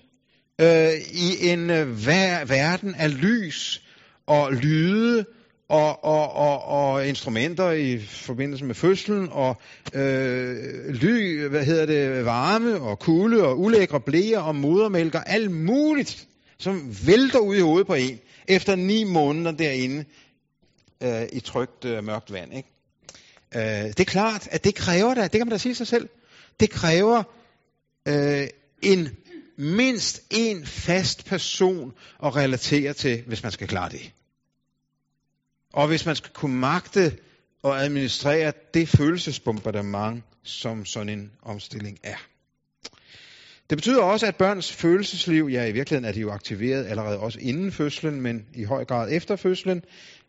øh, i en øh, verden af lys og lyde og, og, og, og instrumenter i forbindelse med fødslen, og øh, ly, hvad hedder det, varme og kulde og ulækre blæer og modermælk og alt muligt, som vælter ud i hovedet på en, efter ni måneder derinde øh, i trygt øh, mørkt vand. Ikke? Øh, det er klart, at det kræver da, det kan man da sige sig selv, det kræver øh, en mindst en fast person at relatere til, hvis man skal klare det. Og hvis man skal kunne magte og administrere det følelsesbombardement, som sådan en omstilling er. Det betyder også, at børns følelsesliv, ja i virkeligheden er de jo aktiveret allerede også inden fødslen, men i høj grad efter fødslen,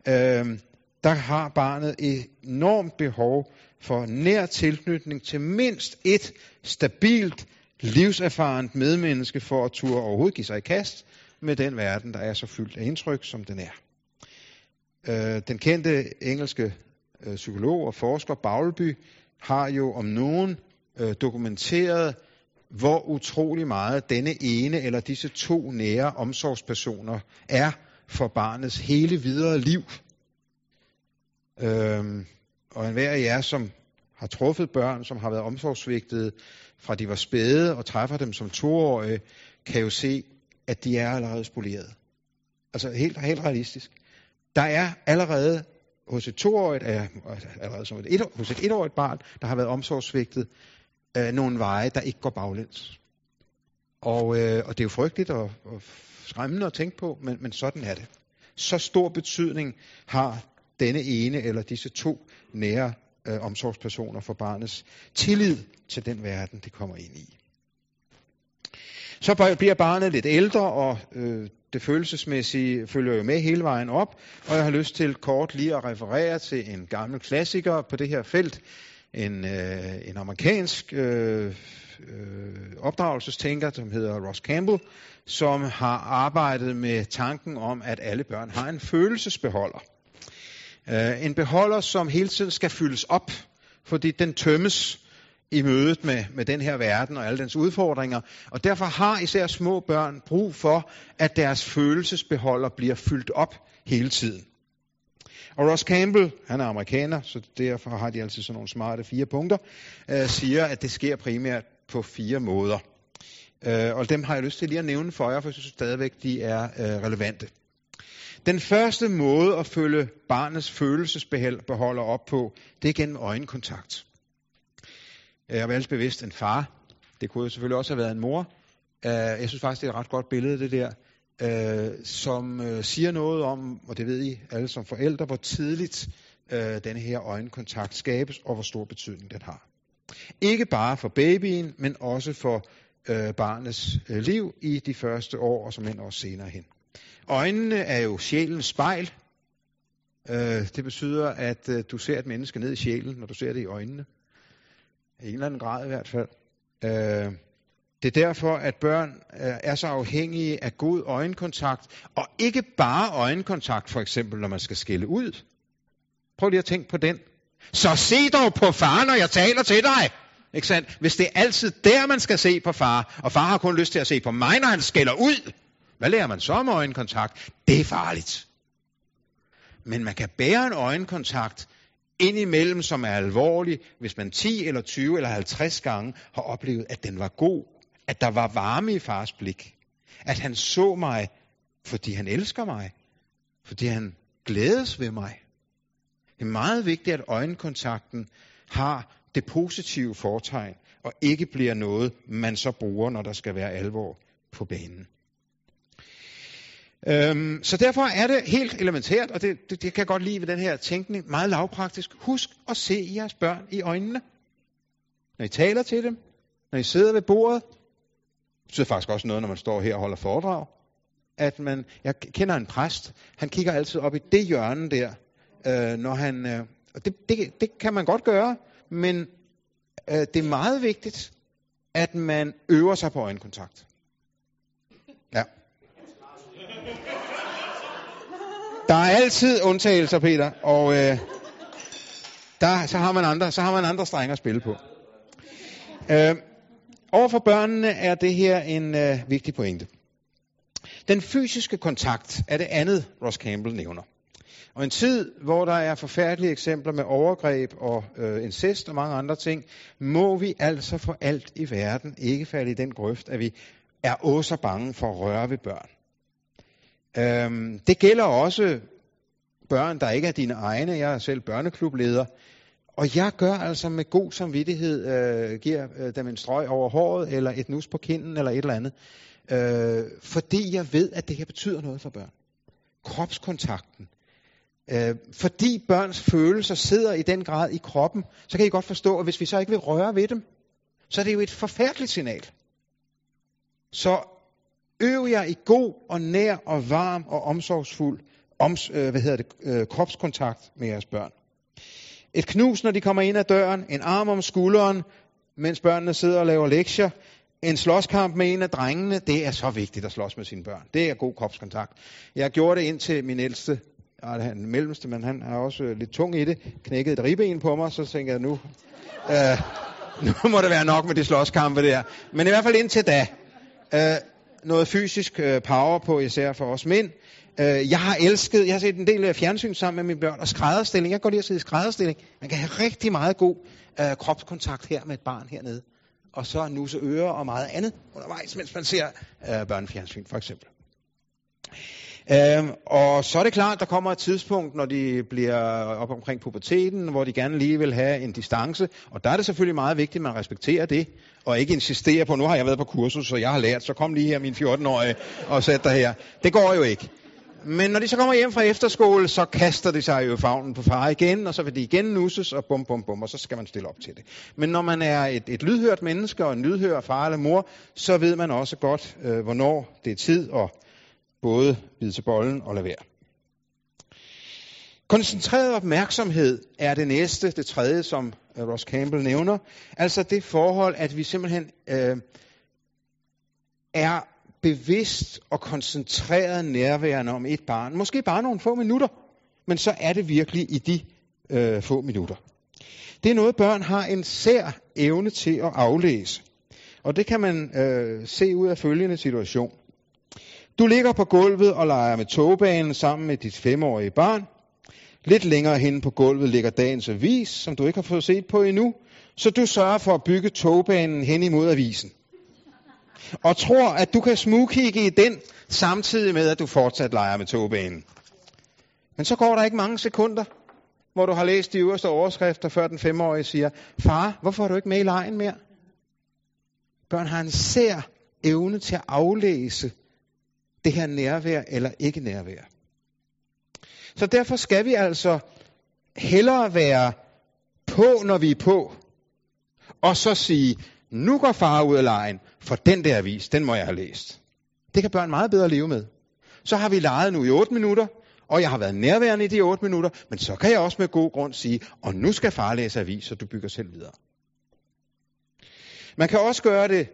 øh, der har barnet et enormt behov for nær tilknytning til mindst et stabilt, livserfarent medmenneske for at turde overhovedet give sig i kast med den verden, der er så fyldt af indtryk, som den er. Øh, den kendte engelske øh, psykolog og forsker Bowlby har jo om nogen øh, dokumenteret, hvor utrolig meget denne ene eller disse to nære omsorgspersoner er for barnets hele videre liv. Øhm, og enhver af jer, som har truffet børn, som har været omsorgsvigtede fra de var spæde og træffer dem som toårige, kan jo se, at de er allerede spoleret. Altså helt, helt realistisk. Der er allerede hos et toårigt, allerede som et, et, hos et etårigt barn, der har været omsorgsvigtet, øh, nogle veje, der ikke går baglæns. Og, øh, og det er jo frygteligt og, og skræmmende at tænke på, men, men sådan er det. Så stor betydning har denne ene eller disse to nære øh, omsorgspersoner for barnets tillid til den verden, det kommer ind i. Så bliver barnet lidt ældre, og øh, det følelsesmæssige følger jo med hele vejen op, og jeg har lyst til kort lige at referere til en gammel klassiker på det her felt, en, øh, en amerikansk øh, øh, opdragelsestænker, som hedder Ross Campbell, som har arbejdet med tanken om, at alle børn har en følelsesbeholder. Øh, en beholder, som hele tiden skal fyldes op, fordi den tømmes i mødet med, med den her verden og alle dens udfordringer. Og derfor har især små børn brug for, at deres følelsesbeholder bliver fyldt op hele tiden. Og Ross Campbell, han er amerikaner, så derfor har de altid sådan nogle smarte fire punkter, øh, siger, at det sker primært på fire måder. Øh, og dem har jeg lyst til lige at nævne for jer, for jeg synes stadigvæk, de er øh, relevante. Den første måde at følge barnets følelsesbeholder op på, det er gennem øjenkontakt. Jeg var altså bevidst en far. Det kunne jo selvfølgelig også have været en mor. Øh, jeg synes faktisk, det er et ret godt billede, det der, øh, som øh, siger noget om, og det ved I alle som forældre, hvor tidligt denne her øjenkontakt skabes, og hvor stor betydning den har. Ikke bare for babyen, men også for barnets liv i de første år, og som end også senere hen. Øjnene er jo sjælens spejl. Øh, det betyder, at øh, du ser et menneske ned i sjælen, når du ser det i øjnene. I en eller anden grad i hvert fald. Øh, det er derfor, at børn øh, er så afhængige af god øjenkontakt, og ikke bare øjenkontakt, for eksempel når man skal skille ud. Prøv lige at tænke på den. Så se dog på far, når jeg taler til dig. Ikke sandt? Hvis det er altid der, man skal se på far, og far har kun lyst til at se på mig, når han skælder ud, hvad lærer man så om øjenkontakt? Det er farligt. Men man kan bære en øjenkontakt, indimellem, som er alvorlig, hvis man 10 eller 20 eller 50 gange har oplevet, at den var god, at der var varme i fars blik, at han så mig, fordi han elsker mig, fordi han glædes ved mig. Det er meget vigtigt, at øjenkontakten har det positive fortegn, og ikke bliver noget, man så bruger, når der skal være alvor på banen. Øhm, så derfor er det helt elementært, og det, det, det kan jeg godt lide ved den her tænkning, meget lavpraktisk. Husk at se jeres børn i øjnene. Når I taler til dem, når I sidder ved bordet. Det betyder faktisk også noget, når man står her og holder foredrag. At man, jeg kender en præst, han kigger altid op i det hjørne der, øh, når han, øh, og det, det, det kan man godt gøre, men øh, det er meget vigtigt, at man øver sig på øjenkontakt. Ja. Der er altid undtagelser, Peter, og øh, der, så, har man andre, så har man andre strenge at spille på. Øh, overfor børnene er det her en øh, vigtig pointe. Den fysiske kontakt er det andet, Ross Campbell nævner. Og en tid, hvor der er forfærdelige eksempler med overgreb og øh, incest og mange andre ting, må vi altså for alt i verden ikke falde i den grøft, at vi er også bange for at røre ved børn. Øhm, det gælder også børn, der ikke er dine egne. Jeg er selv børneklubleder. Og jeg gør altså med god samvittighed, øh, giver øh, dem en strøg over håret, eller et nus på kinden, eller et eller andet. Øh, fordi jeg ved, at det her betyder noget for børn. Kropskontakten. Øh, fordi børns følelser sidder i den grad i kroppen, så kan I godt forstå, at hvis vi så ikke vil røre ved dem, så er det jo et forfærdeligt signal. Så Øv jer i god og nær og varm og omsorgsfuld oms, øh, hvad hedder det, øh, kropskontakt med jeres børn. Et knus, når de kommer ind ad døren, en arm om skulderen, mens børnene sidder og laver lektier, en slåskamp med en af drengene, det er så vigtigt at slås med sine børn. Det er god kropskontakt. Jeg gjorde det indtil min ældste, han den mellemste, men han er også øh, lidt tung i det, knækkede et ribben på mig, så tænker jeg nu, øh, nu må det være nok med de slåskampe der. Men i hvert fald indtil da. Øh, noget fysisk øh, power på, især for os mænd. Øh, jeg har elsket, jeg har set en del af fjernsyn sammen med mine børn, og skrædderstilling. Jeg går lige og sidder i skrædderstilling. Man kan have rigtig meget god øh, kropskontakt her med et barn hernede. Og så nusse ører og meget andet undervejs, mens man ser øh, børnefjernsyn for eksempel. Øhm, og så er det klart, at der kommer et tidspunkt, når de bliver op omkring puberteten, hvor de gerne lige vil have en distance. Og der er det selvfølgelig meget vigtigt, at man respekterer det, og ikke insisterer på, nu har jeg været på kursus, så jeg har lært, så kom lige her min 14-årige og sæt dig her. Det går jo ikke. Men når de så kommer hjem fra efterskole, så kaster de sig jo i favnen på far igen, og så vil de igen nusses, og bum, bum, bum, og så skal man stille op til det. Men når man er et, et lydhørt menneske, og en lydhør far eller mor, så ved man også godt, øh, hvornår det er tid at både bide til bollen og lade være. Koncentreret opmærksomhed er det næste, det tredje, som øh, Ross Campbell nævner. Altså det forhold, at vi simpelthen øh, er bevidst og koncentreret nærværende om et barn. Måske bare nogle få minutter, men så er det virkelig i de øh, få minutter. Det er noget, børn har en sær evne til at aflæse. Og det kan man øh, se ud af følgende situation. Du ligger på gulvet og leger med togbanen sammen med dit femårige barn. Lidt længere hen på gulvet ligger dagens avis, som du ikke har fået set på endnu, så du sørger for at bygge togbanen hen imod avisen. Og tror, at du kan smugkigge i den, samtidig med, at du fortsat leger med togbanen. Men så går der ikke mange sekunder, hvor du har læst de øverste overskrifter, før den femårige siger, far, hvorfor er du ikke med i lejen mere? Børn har en sær evne til at aflæse det her nærvær eller ikke nærvær. Så derfor skal vi altså hellere være på, når vi er på, og så sige, nu går far ud af lejen, for den der avis, den må jeg have læst. Det kan børn meget bedre leve med. Så har vi leget nu i 8 minutter, og jeg har været nærværende i de 8 minutter, men så kan jeg også med god grund sige, og nu skal far læse avis, så du bygger selv videre. Man kan også gøre det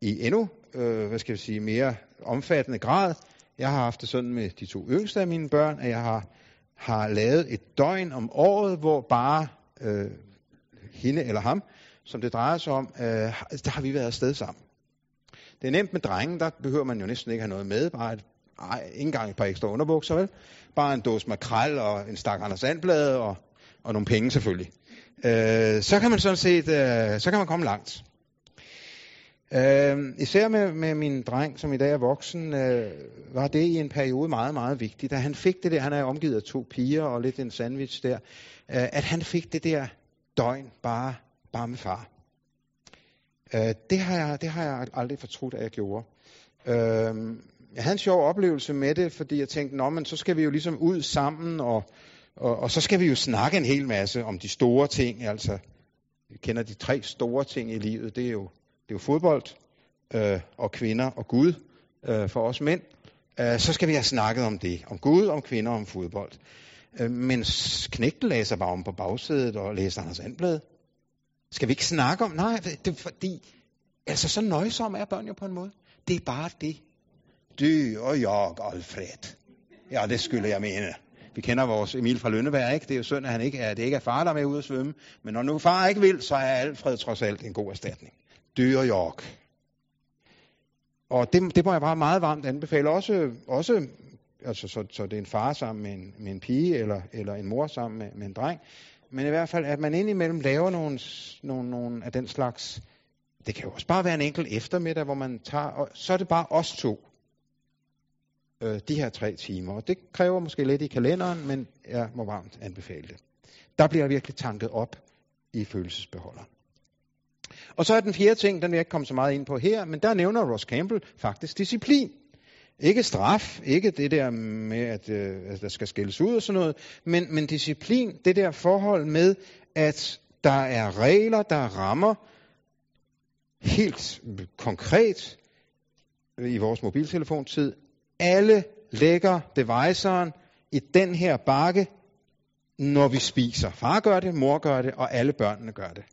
i endnu, øh, hvad skal jeg sige, mere omfattende grad. Jeg har haft det sådan med de to yngste af mine børn, at jeg har, har lavet et døgn om året, hvor bare øh, hende eller ham, som det drejer sig om, øh, der har vi været afsted sammen. Det er nemt med drengen, der behøver man jo næsten ikke have noget med, bare et, ej, ikke engang et par ekstra underbukser, vel? Bare en dåse makrel og en stak Anders Sandblad og, og nogle penge selvfølgelig. Øh, så kan man sådan set, øh, så kan man komme langt. Øh, især med, med min dreng, som i dag er voksen, øh, var det i en periode meget, meget vigtigt. Da han fik det der, han er omgivet af to piger og lidt en sandwich der, øh, at han fik det der døgn bare, bare med far. Øh, det, har jeg, det har jeg aldrig fortrudt, at jeg gjorde. Øh, jeg havde en sjov oplevelse med det, fordi jeg tænkte, Nå, men så skal vi jo ligesom ud sammen, og, og, og så skal vi jo snakke en hel masse om de store ting. Altså, vi kender de tre store ting i livet. Det er jo er jo fodbold øh, og kvinder og Gud øh, for os mænd. Øh, så skal vi have snakket om det. Om Gud, om kvinder og om fodbold. Øh, men knægten læser bare om på bagsædet og læser Anders Andblad. Skal vi ikke snakke om? Nej, det er fordi, altså så nøjsomme er børn jo på en måde. Det er bare det. Du og jeg, Alfred. Ja, det skulle jeg mene. Vi kender vores Emil fra Lønneberg, ikke? Det er jo synd, at han ikke er, det ikke er far, der er med ude at svømme. Men når nu far ikke vil, så er Alfred trods alt en god erstatning. Dyre York. Og det, det må jeg bare meget varmt anbefale. Også, også altså, så, så det er en far sammen med en, med en pige, eller, eller en mor sammen med, med en dreng. Men i hvert fald, at man indimellem laver nogle, nogle, nogle af den slags... Det kan jo også bare være en enkelt eftermiddag, hvor man tager... Og så er det bare os to. Øh, de her tre timer. Og det kræver måske lidt i kalenderen, men jeg må varmt anbefale det. Der bliver virkelig tanket op i følelsesbeholderen. Og så er den fjerde ting, den vil jeg ikke komme så meget ind på her, men der nævner Ross Campbell faktisk disciplin. Ikke straf, ikke det der med, at, øh, at der skal skældes ud og sådan noget, men, men disciplin, det der forhold med, at der er regler, der rammer helt konkret i vores mobiltelefontid. Alle lægger deviceren i den her bakke, når vi spiser. Far gør det, mor gør det, og alle børnene gør det.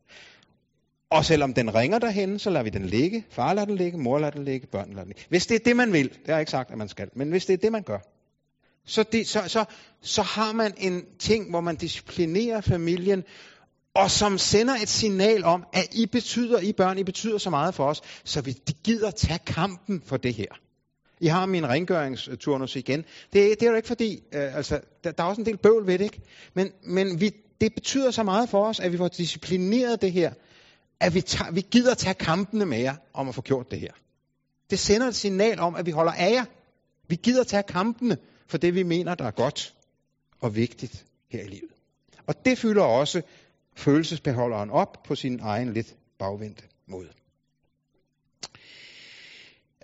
Og selvom den ringer derhen, så lader vi den ligge. Far lader den ligge, mor lader den ligge, børn lader den ligge. Hvis det er det, man vil, det har jeg ikke sagt, at man skal, men hvis det er det, man gør, så, det, så, så, så har man en ting, hvor man disciplinerer familien, og som sender et signal om, at I betyder, I børn, I betyder så meget for os, så vi gider tage kampen for det her. I har min rengøringsturnus igen. Det, det er jo ikke fordi, øh, altså, der, der er også en del bøvl ved det, ikke? Men, men vi, det betyder så meget for os, at vi får disciplineret det her, at vi, tager, vi gider tage kampene med jer om at få gjort det her. Det sender et signal om, at vi holder af jer. Vi gider tage kampene for det, vi mener, der er godt og vigtigt her i livet. Og det fylder også følelsesbeholderen op på sin egen lidt bagvendte måde.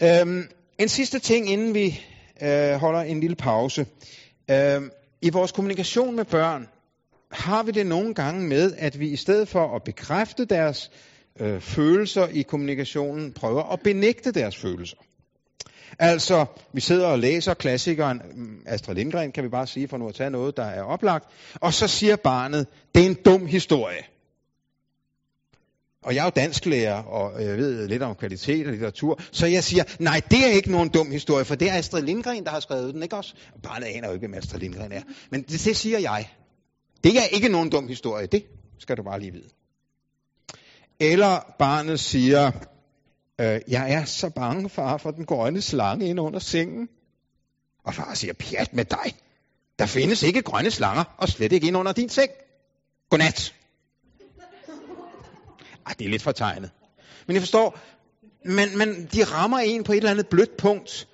Øhm, en sidste ting, inden vi øh, holder en lille pause. Øhm, I vores kommunikation med børn, har vi det nogle gange med, at vi i stedet for at bekræfte deres øh, følelser i kommunikationen, prøver at benægte deres følelser. Altså, vi sidder og læser klassikeren mm, Astrid Lindgren, kan vi bare sige, for nu at tage noget, der er oplagt. Og så siger barnet, det er en dum historie. Og jeg er jo dansklærer, og jeg ved lidt om kvalitet og litteratur, så jeg siger, nej, det er ikke nogen dum historie, for det er Astrid Lindgren, der har skrevet den, ikke også? Og barnet aner jo ikke, hvem Astrid Lindgren er. Men det, det siger jeg. Det er ikke nogen dum historie, det skal du bare lige vide. Eller barnet siger, øh, jeg er så bange, far, for den grønne slange ind under sengen. Og far siger, pjat med dig. Der findes ikke grønne slanger, og slet ikke ind under din seng. Godnat. Ej, det er lidt fortegnet. Men jeg forstår, men, men de rammer en på et eller andet blødt punkt.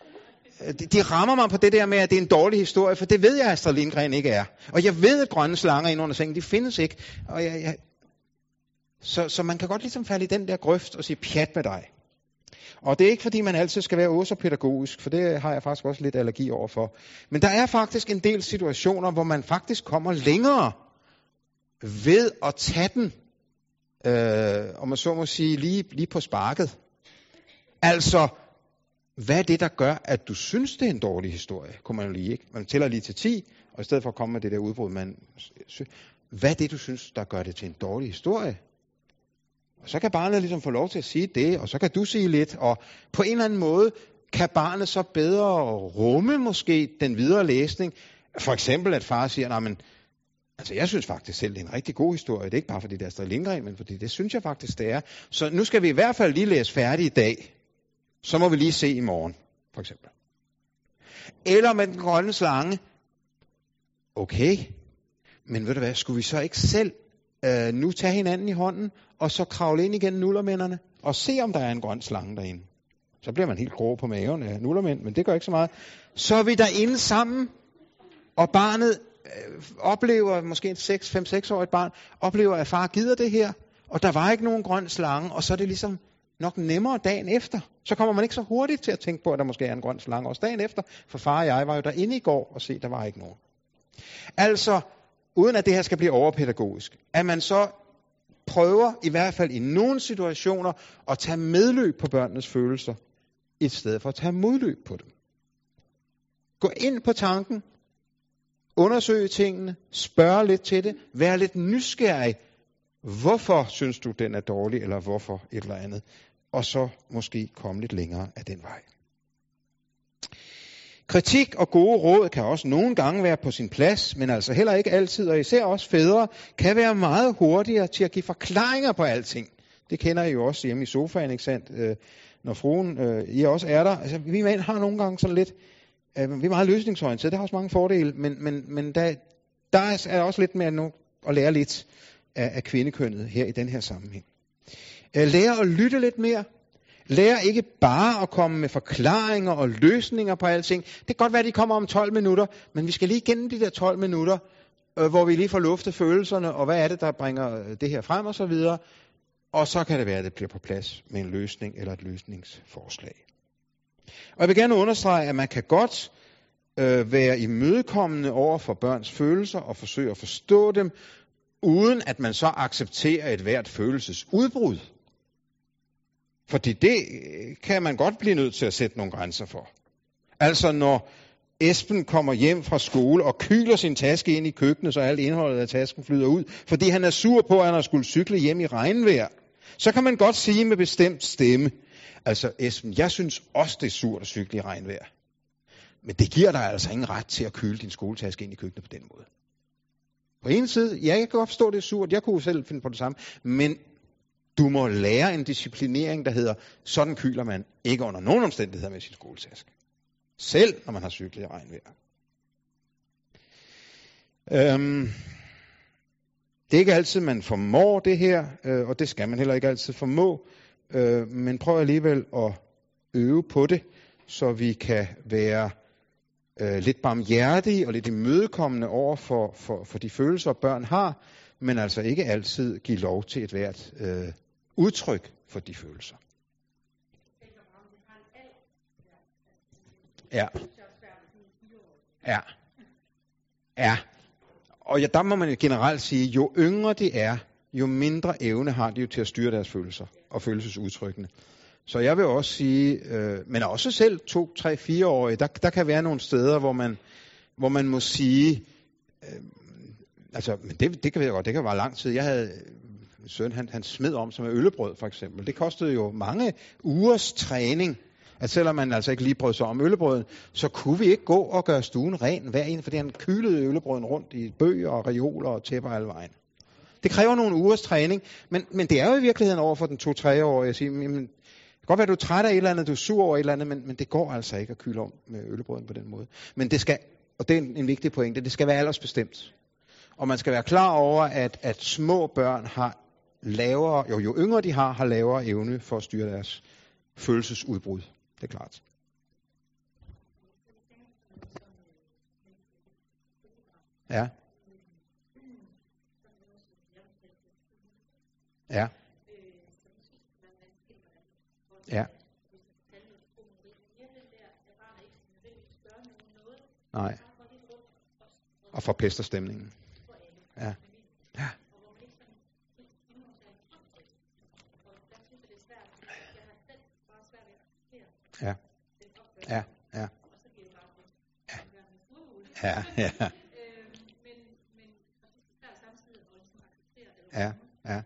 Øh, de, rammer mig på det der med, at det er en dårlig historie, for det ved jeg, at Astrid Lindgren ikke er. Og jeg ved, at grønne slanger ind under sengen, de findes ikke. Og jeg, jeg... Så, så man kan godt ligesom falde i den der grøft og sige pjat med dig. Og det er ikke fordi, man altid skal være så pædagogisk, for det har jeg faktisk også lidt allergi overfor. Men der er faktisk en del situationer, hvor man faktisk kommer længere ved at tage den øh, om man så må sige, lige, lige på sparket. Altså, hvad er det, der gør, at du synes, det er en dårlig historie? Kunne man jo lige, ikke? Man tæller lige til 10, og i stedet for at komme med det der udbrud, man... Hvad er det, du synes, der gør det til en dårlig historie? Og så kan barnet ligesom få lov til at sige det, og så kan du sige lidt, og på en eller anden måde kan barnet så bedre rumme måske den videre læsning. For eksempel, at far siger, men Altså, jeg synes faktisk selv, det er en rigtig god historie. Det er ikke bare fordi, det er Astrid Lindgren, men fordi det synes jeg faktisk, det er. Så nu skal vi i hvert fald lige læse færdig i dag. Så må vi lige se i morgen, for eksempel. Eller med den grønne slange. Okay, men ved du hvad, skulle vi så ikke selv øh, nu tage hinanden i hånden, og så kravle ind igen nullermænderne, og se om der er en grøn slange derinde. Så bliver man helt grå på maven af nullermænd, men det gør ikke så meget. Så er vi derinde sammen, og barnet øh, oplever, måske et 5-6-årigt barn, oplever, at far gider det her, og der var ikke nogen grøn slange, og så er det ligesom nok nemmere dagen efter. Så kommer man ikke så hurtigt til at tænke på, at der måske er en grøn slange også dagen efter, for far og jeg var jo derinde i går og se, der var ikke nogen. Altså, uden at det her skal blive overpædagogisk, at man så prøver, i hvert fald i nogle situationer, at tage medløb på børnenes følelser, i stedet for at tage modløb på dem. Gå ind på tanken, undersøg tingene, spørge lidt til det, vær lidt nysgerrig. Hvorfor synes du, den er dårlig, eller hvorfor et eller andet? Og så måske komme lidt længere af den vej. Kritik og gode råd kan også nogle gange være på sin plads, men altså heller ikke altid, og især også fædre, kan være meget hurtigere til at give forklaringer på alting. Det kender I jo også hjemme i sofaen, ikke sandt? Øh, når fruen, øh, I også er der. Altså, vi mænd har nogle gange sådan lidt, Øh, vi er meget løsningsorienterede, det har også mange fordele, men, men, men der, der er også lidt mere nu at lære lidt af, af kvindekønnet her i den her sammenhæng. Øh, lære at lytte lidt mere. Lære ikke bare at komme med forklaringer og løsninger på alting. Det kan godt være, at de kommer om 12 minutter, men vi skal lige gennem de der 12 minutter, øh, hvor vi lige får luftet følelserne, og hvad er det, der bringer øh, det her frem og så videre. Og så kan det være, at det bliver på plads med en løsning eller et løsningsforslag. Og jeg vil gerne understrege, at man kan godt øh, være imødekommende over for børns følelser og forsøge at forstå dem, uden at man så accepterer et hvert følelsesudbrud. Fordi det øh, kan man godt blive nødt til at sætte nogle grænser for. Altså når Esben kommer hjem fra skole og kyler sin taske ind i køkkenet, så alt indholdet af tasken flyder ud, fordi han er sur på, at han har skulle cykle hjem i regnvejr, så kan man godt sige med bestemt stemme, Altså Esben, jeg synes også, det er surt at cykle i regnvejr. Men det giver dig altså ingen ret til at køle din skoletaske ind i køkkenet på den måde. På en side, ja, jeg kan godt forstå, det er surt. Jeg kunne selv finde på det samme. Men du må lære en disciplinering, der hedder, sådan kyler man ikke under nogen omstændigheder med sin skoletaske. Selv når man har cyklet i regnvejr. Øhm, det er ikke altid, man formår det her, øh, og det skal man heller ikke altid formå øh, men prøv alligevel at øve på det, så vi kan være øh, lidt barmhjertige og lidt imødekommende over for, for, for de følelser, børn har, men altså ikke altid give lov til et hvert øh, udtryk for de følelser. Ja. Ja. Ja. Og ja, der må man generelt sige, jo yngre de er, jo mindre evne har de jo til at styre deres følelser og følelsesudtrykkene. Så jeg vil også sige, øh, men også selv to, tre, fire år, der, der kan være nogle steder, hvor man, hvor man må sige, øh, altså, men det, det kan være godt, det kan være lang tid. Jeg havde øh, søn, han, han smed om som øllebrød for eksempel. Det kostede jo mange ugers træning, at selvom man altså ikke lige brød sig om øllebrøden, så kunne vi ikke gå og gøre stuen ren hver en, fordi han kylede øllebrøden rundt i bøger og reoler og tæpper alle vejen. Det kræver nogle ugers træning, men, men det er jo i virkeligheden over for den to-tre-årige at sige, jamen, det kan godt være, at du er træt af et eller andet, du er sur over et eller andet, men, men det går altså ikke at kylde om med øllebrøden på den måde. Men det skal, og det er en, en vigtig pointe, det skal være aldersbestemt. Og man skal være klar over, at, at små børn har lavere, jo, jo yngre de har, har lavere evne for at styre deres følelsesudbrud. Det er klart. Ja. Ja. Ja. Nej. Og forpester stemningen. Ja. Ja. Ja. Ja. Ja. Ja. Ja. Ja. Ja.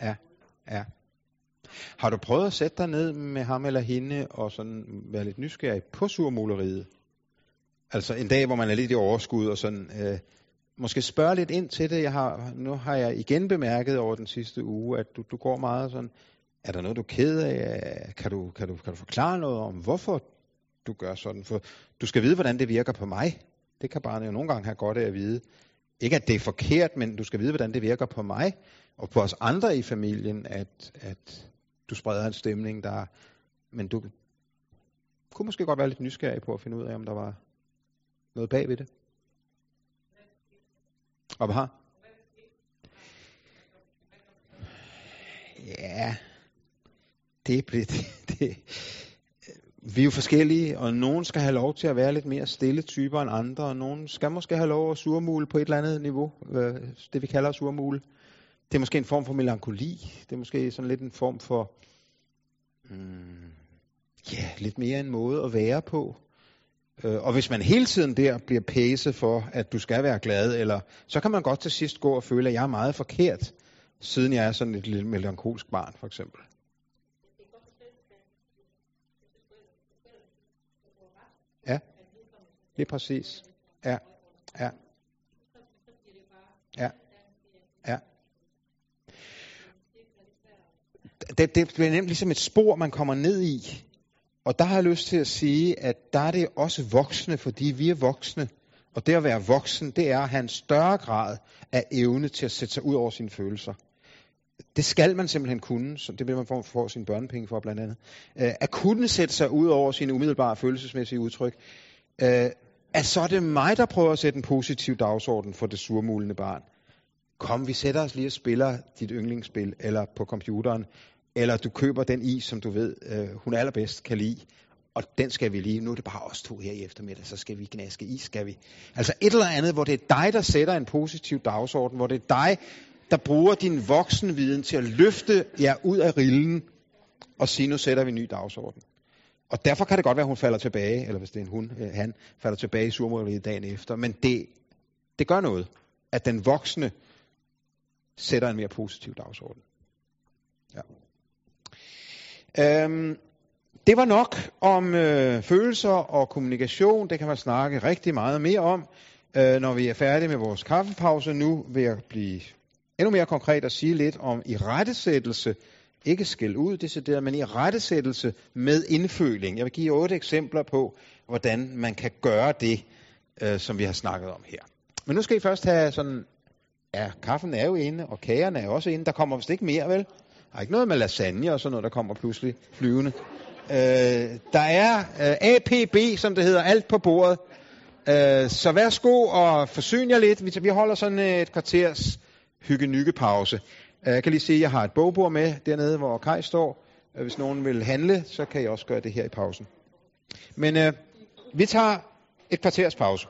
Ja. Ja. Har du prøvet at sætte dig ned med ham eller hende og sådan være lidt nysgerrig på surmuleriet? Altså en dag, hvor man er lidt i overskud og sådan, øh, måske spørge lidt ind til det. Jeg har, nu har jeg igen bemærket over den sidste uge, at du, du går meget sådan, er der noget, du er ked af? Kan du, kan, du, kan du forklare noget om, hvorfor du gør sådan? For du skal vide, hvordan det virker på mig. Det kan barnet jo nogle gange have godt af at vide. Ikke at det er forkert, men du skal vide, hvordan det virker på mig og på os andre i familien, at, at du spreder en stemning, der... Men du kunne måske godt være lidt nysgerrig på at finde ud af, om der var noget bag ved det. Og? Ja, det bliver det, det. Vi er jo forskellige, og nogen skal have lov til at være lidt mere stille typer end andre, og nogen skal måske have lov at surmule på et eller andet niveau, øh, det vi kalder surmule. Det er måske en form for melankoli, det er måske sådan lidt en form for, mm, ja, lidt mere en måde at være på. Øh, og hvis man hele tiden der bliver pæset for, at du skal være glad, eller så kan man godt til sidst gå og føle, at jeg er meget forkert, siden jeg er sådan et lille melankolsk barn, for eksempel. Ja, lige præcis. Ja, ja. Ja, ja. Det, det bliver nemt ligesom et spor, man kommer ned i. Og der har jeg lyst til at sige, at der er det også voksne, fordi vi er voksne. Og det at være voksen, det er at have en større grad af evne til at sætte sig ud over sine følelser. Det skal man simpelthen kunne, så det vil man få sine børnepenge for blandt andet. Øh, at kunne sætte sig ud over sine umiddelbare følelsesmæssige udtryk. Øh, at så er det mig, der prøver at sætte en positiv dagsorden for det surmulende barn. Kom, vi sætter os lige og spiller dit yndlingsspil, eller på computeren, eller du køber den is, som du ved, øh, hun allerbedst kan lide, og den skal vi lige, nu er det bare os to her i eftermiddag, så skal vi gnaske is, skal vi. Altså et eller andet, hvor det er dig, der sætter en positiv dagsorden, hvor det er dig, der bruger din voksenviden til at løfte jer ud af rillen og sige, nu sætter vi en ny dagsorden. Og derfor kan det godt være, at hun falder tilbage, eller hvis det er en hun, øh, han, falder tilbage i surmålet dagen efter. Men det, det gør noget, at den voksne sætter en mere positiv dagsorden. Ja. Øhm, det var nok om øh, følelser og kommunikation. Det kan man snakke rigtig meget mere om, øh, når vi er færdige med vores kaffepause. Nu vil jeg blive endnu mere konkret at sige lidt om i rettesættelse, ikke skæld ud decideret, men i rettesættelse med indføling. Jeg vil give otte eksempler på, hvordan man kan gøre det, øh, som vi har snakket om her. Men nu skal I først have sådan, ja, kaffen er jo inde, og kagerne er også inde. Der kommer vist ikke mere, vel? Der er ikke noget med lasagne og sådan noget, der kommer pludselig flyvende. Øh, der er øh, APB, som det hedder, alt på bordet. Øh, så værsgo og forsyn jer lidt. Vi, vi holder sådan et kvarters hygge-nygge-pause. Øh, jeg kan lige se, at jeg har et bogbord med dernede, hvor Kai står. Øh, hvis nogen vil handle, så kan jeg også gøre det her i pausen. Men øh, vi tager et kvarters pause.